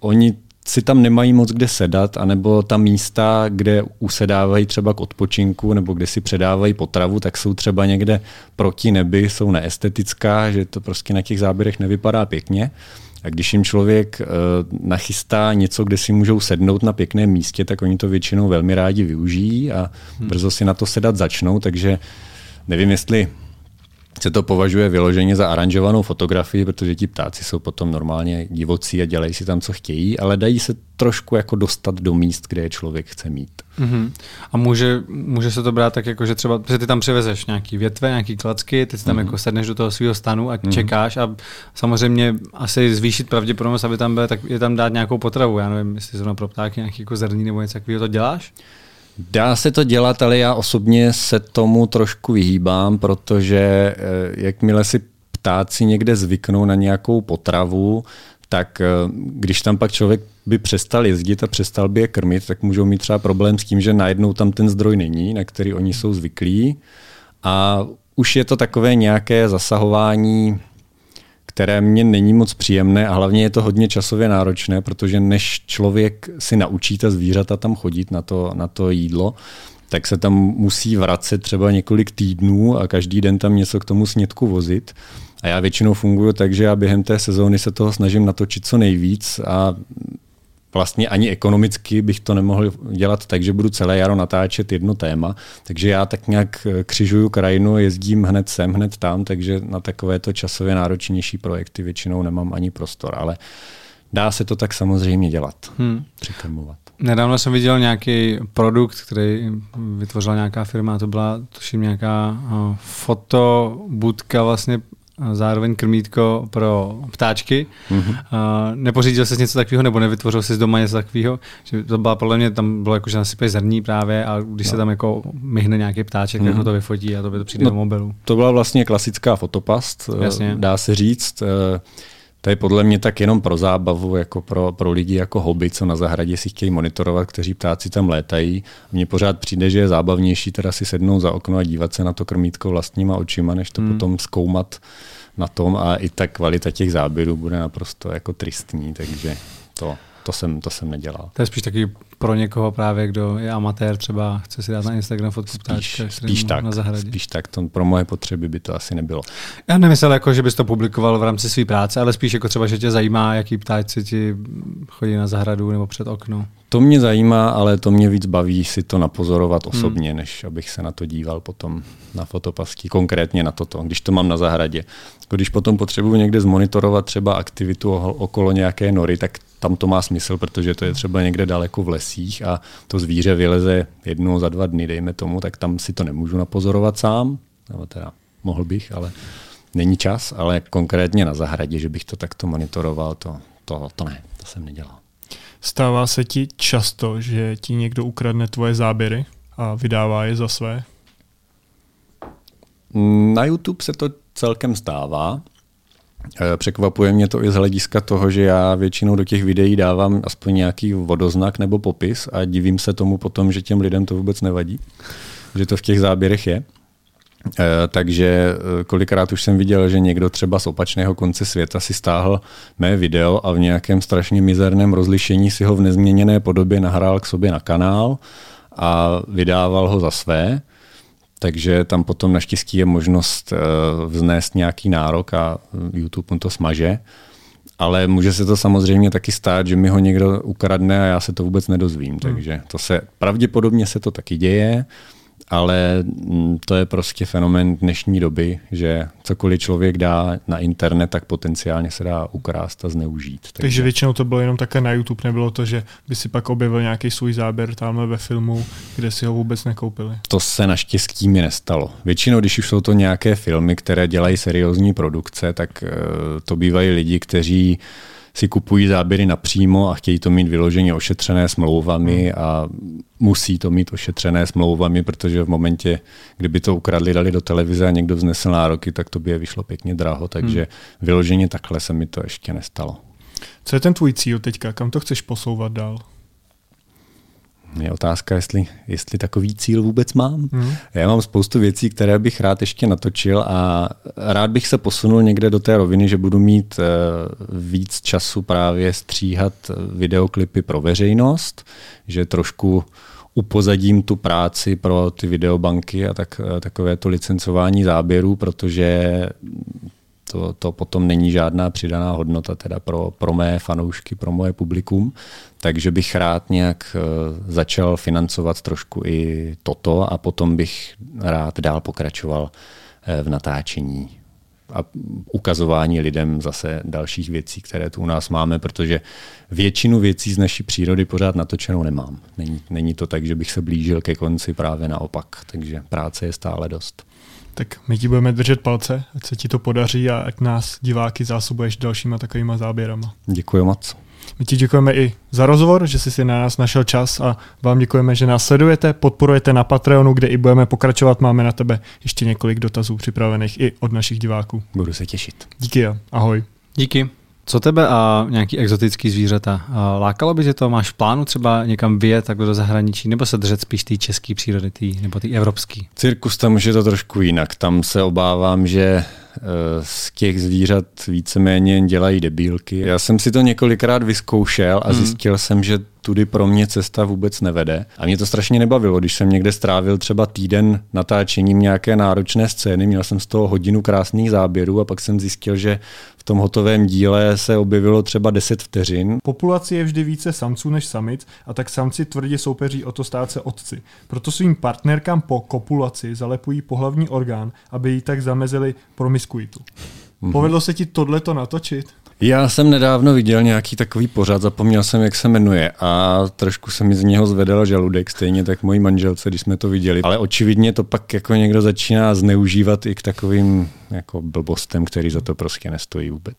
oni si tam nemají moc kde sedat, anebo ta místa, kde usedávají třeba k odpočinku nebo kde si předávají potravu, tak jsou třeba někde proti nebi, jsou neestetická, že to prostě na těch záběrech nevypadá pěkně. A když jim člověk uh, nachystá něco, kde si můžou sednout na pěkném místě, tak oni to většinou velmi rádi využijí a hmm. brzo si na to sedat začnou, takže nevím, jestli se to považuje vyloženě za aranžovanou fotografii, protože ti ptáci jsou potom normálně divocí a dělají si tam, co chtějí, ale dají se trošku jako dostat do míst, kde je člověk chce mít. Mm-hmm. A může, může se to brát tak, jako, že třeba že ty tam přivezeš nějaký větve, nějaký klacky, ty si tam mm-hmm. jako sedneš do toho svého stanu a mm-hmm. čekáš a samozřejmě asi zvýšit pravděpodobnost, aby tam byl, tak je tam dát nějakou potravu. Já nevím, jestli zrovna pro ptáky nějaký jako zrní nebo něco takového to děláš? Dá se to dělat, ale já osobně se tomu trošku vyhýbám, protože eh, jakmile si ptáci někde zvyknou na nějakou potravu, tak eh, když tam pak člověk by přestal jezdit a přestal by je krmit, tak můžou mít třeba problém s tím, že najednou tam ten zdroj není, na který oni jsou zvyklí. A už je to takové nějaké zasahování které mě není moc příjemné a hlavně je to hodně časově náročné, protože než člověk si naučí ta zvířata tam chodit na to, na to jídlo, tak se tam musí vracet třeba několik týdnů a každý den tam něco k tomu snědku vozit. A já většinou funguji tak, že já během té sezóny se toho snažím natočit co nejvíc a vlastně ani ekonomicky bych to nemohl dělat tak, že budu celé jaro natáčet jedno téma. Takže já tak nějak eh, křižuju krajinu, jezdím hned sem, hned tam, takže na takovéto časově náročnější projekty většinou nemám ani prostor. Ale dá se to tak samozřejmě dělat, hmm. přikrmovat. Nedávno jsem viděl nějaký produkt, který vytvořila nějaká firma, to byla tuším nějaká eh, fotobudka vlastně zároveň krmítko pro ptáčky. Mm-hmm. Uh, nepořídil jsi něco takového, nebo nevytvořil jsi doma něco takového? Že to byla podle mě, tam bylo jako, že nasypej zrní právě a když no. se tam jako myhne nějaký ptáček, mm-hmm. tak ho to vyfotí a to by to přijde no, do mobilu. To byla vlastně klasická fotopast, Jasně. dá se říct. To je podle mě tak jenom pro zábavu, jako pro, pro lidi jako hobby, co na zahradě si chtějí monitorovat, kteří ptáci tam létají. Mně pořád přijde, že je zábavnější teda si sednout za okno a dívat se na to krmítko vlastníma očima, než to hmm. potom zkoumat na tom a i ta kvalita těch záběrů bude naprosto jako tristní, takže to, to jsem, to jsem nedělal. To je spíš taky pro někoho právě, kdo je amatér, třeba chce si dát na Instagram fotku ptáčka spíš, spíš tak, na zahradě. Spíš tak, to pro moje potřeby by to asi nebylo. Já nemyslel, jako, že bys to publikoval v rámci své práce, ale spíš jako třeba, že tě zajímá, jaký ptáci ti chodí na zahradu nebo před okno. To mě zajímá, ale to mě víc baví si to napozorovat osobně, hmm. než abych se na to díval potom na fotopastí, konkrétně na toto, když to mám na zahradě. Když potom potřebuji někde zmonitorovat třeba aktivitu okolo nějaké nory, tak tam to má smysl, protože to je třeba někde daleko v lesích a to zvíře vyleze jednou za dva dny, dejme tomu, tak tam si to nemůžu napozorovat sám. nebo teda mohl bych, ale není čas, ale konkrétně na zahradě, že bych to takto monitoroval, to, to, to ne, to jsem nedělal. Stává se ti často, že ti někdo ukradne tvoje záběry a vydává je za své? Na YouTube se to celkem stává. Eh, překvapuje mě to i z hlediska toho, že já většinou do těch videí dávám aspoň nějaký vodoznak nebo popis a divím se tomu potom, že těm lidem to vůbec nevadí, že to v těch záběrech je. Eh, takže eh, kolikrát už jsem viděl, že někdo třeba z opačného konce světa si stáhl mé video a v nějakém strašně mizerném rozlišení si ho v nezměněné podobě nahrál k sobě na kanál a vydával ho za své. Takže tam potom naštěstí je možnost eh, vznést nějaký nárok a YouTube mu to smaže. Ale může se to samozřejmě taky stát, že mi ho někdo ukradne a já se to vůbec nedozvím. Hmm. Takže to se pravděpodobně se to taky děje ale mm, to je prostě fenomen dnešní doby, že cokoliv člověk dá na internet, tak potenciálně se dá ukrást a zneužít. Takže, Takže většinou to bylo jenom také na YouTube, nebylo to, že by si pak objevil nějaký svůj záběr tamhle ve filmu, kde si ho vůbec nekoupili. To se naštěstí mi nestalo. Většinou, když už jsou to nějaké filmy, které dělají seriózní produkce, tak eh, to bývají lidi, kteří si kupují záběry napřímo a chtějí to mít vyloženě ošetřené smlouvami hmm. a musí to mít ošetřené smlouvami, protože v momentě, kdyby to ukradli, dali do televize a někdo vznesl nároky, tak to by je vyšlo pěkně draho, takže hmm. vyloženě takhle se mi to ještě nestalo. Co je ten tvůj cíl teďka? Kam to chceš posouvat dál? Je otázka, jestli, jestli takový cíl vůbec mám. Hmm. Já mám spoustu věcí, které bych rád ještě natočil a rád bych se posunul někde do té roviny, že budu mít uh, víc času právě stříhat videoklipy pro veřejnost, že trošku upozadím tu práci pro ty videobanky a tak, eh, takové to licencování záběrů, protože to, to potom není žádná přidaná hodnota teda pro, pro mé fanoušky, pro moje publikum, takže bych rád nějak eh, začal financovat trošku i toto a potom bych rád dál pokračoval eh, v natáčení a ukazování lidem zase dalších věcí, které tu u nás máme, protože většinu věcí z naší přírody pořád natočenou nemám. Není, není to tak, že bych se blížil ke konci, právě naopak, takže práce je stále dost. Tak my ti budeme držet palce, ať se ti to podaří a ať nás diváky zásobuješ dalšíma takovýma záběrama. Děkuji moc. My ti děkujeme i za rozhovor, že jsi si na nás našel čas a vám děkujeme, že nás sledujete, podporujete na Patreonu, kde i budeme pokračovat. Máme na tebe ještě několik dotazů připravených i od našich diváků. Budu se těšit. Díky a ahoj. Díky. Co tebe a nějaký exotický zvířata? Lákalo by tě to? Máš v plánu třeba někam vyjet takhle do zahraničí, nebo se držet spíš té české přírody, tý, nebo ty evropský? Cirkus tam už je to trošku jinak. Tam se obávám, že eh, z těch zvířat víceméně dělají debílky. Já jsem si to několikrát vyzkoušel a hmm. zjistil jsem, že tudy pro mě cesta vůbec nevede. A mě to strašně nebavilo, když jsem někde strávil třeba týden natáčením nějaké náročné scény, měl jsem z toho hodinu krásných záběrů a pak jsem zjistil, že v tom hotovém díle se objevilo třeba 10 vteřin. Populaci je vždy více samců než samic a tak samci tvrdě soupeří o to stát se otci. Proto svým partnerkám po kopulaci zalepují pohlavní orgán, aby jí tak zamezili promiskuitu. Mm-hmm. Povedlo se ti tohleto natočit? Já jsem nedávno viděl nějaký takový pořad, zapomněl jsem, jak se jmenuje a trošku se mi z něho zvedal žaludek, stejně tak mojí manželce, když jsme to viděli. Ale očividně to pak jako někdo začíná zneužívat i k takovým jako blbostem, který za to prostě nestojí vůbec.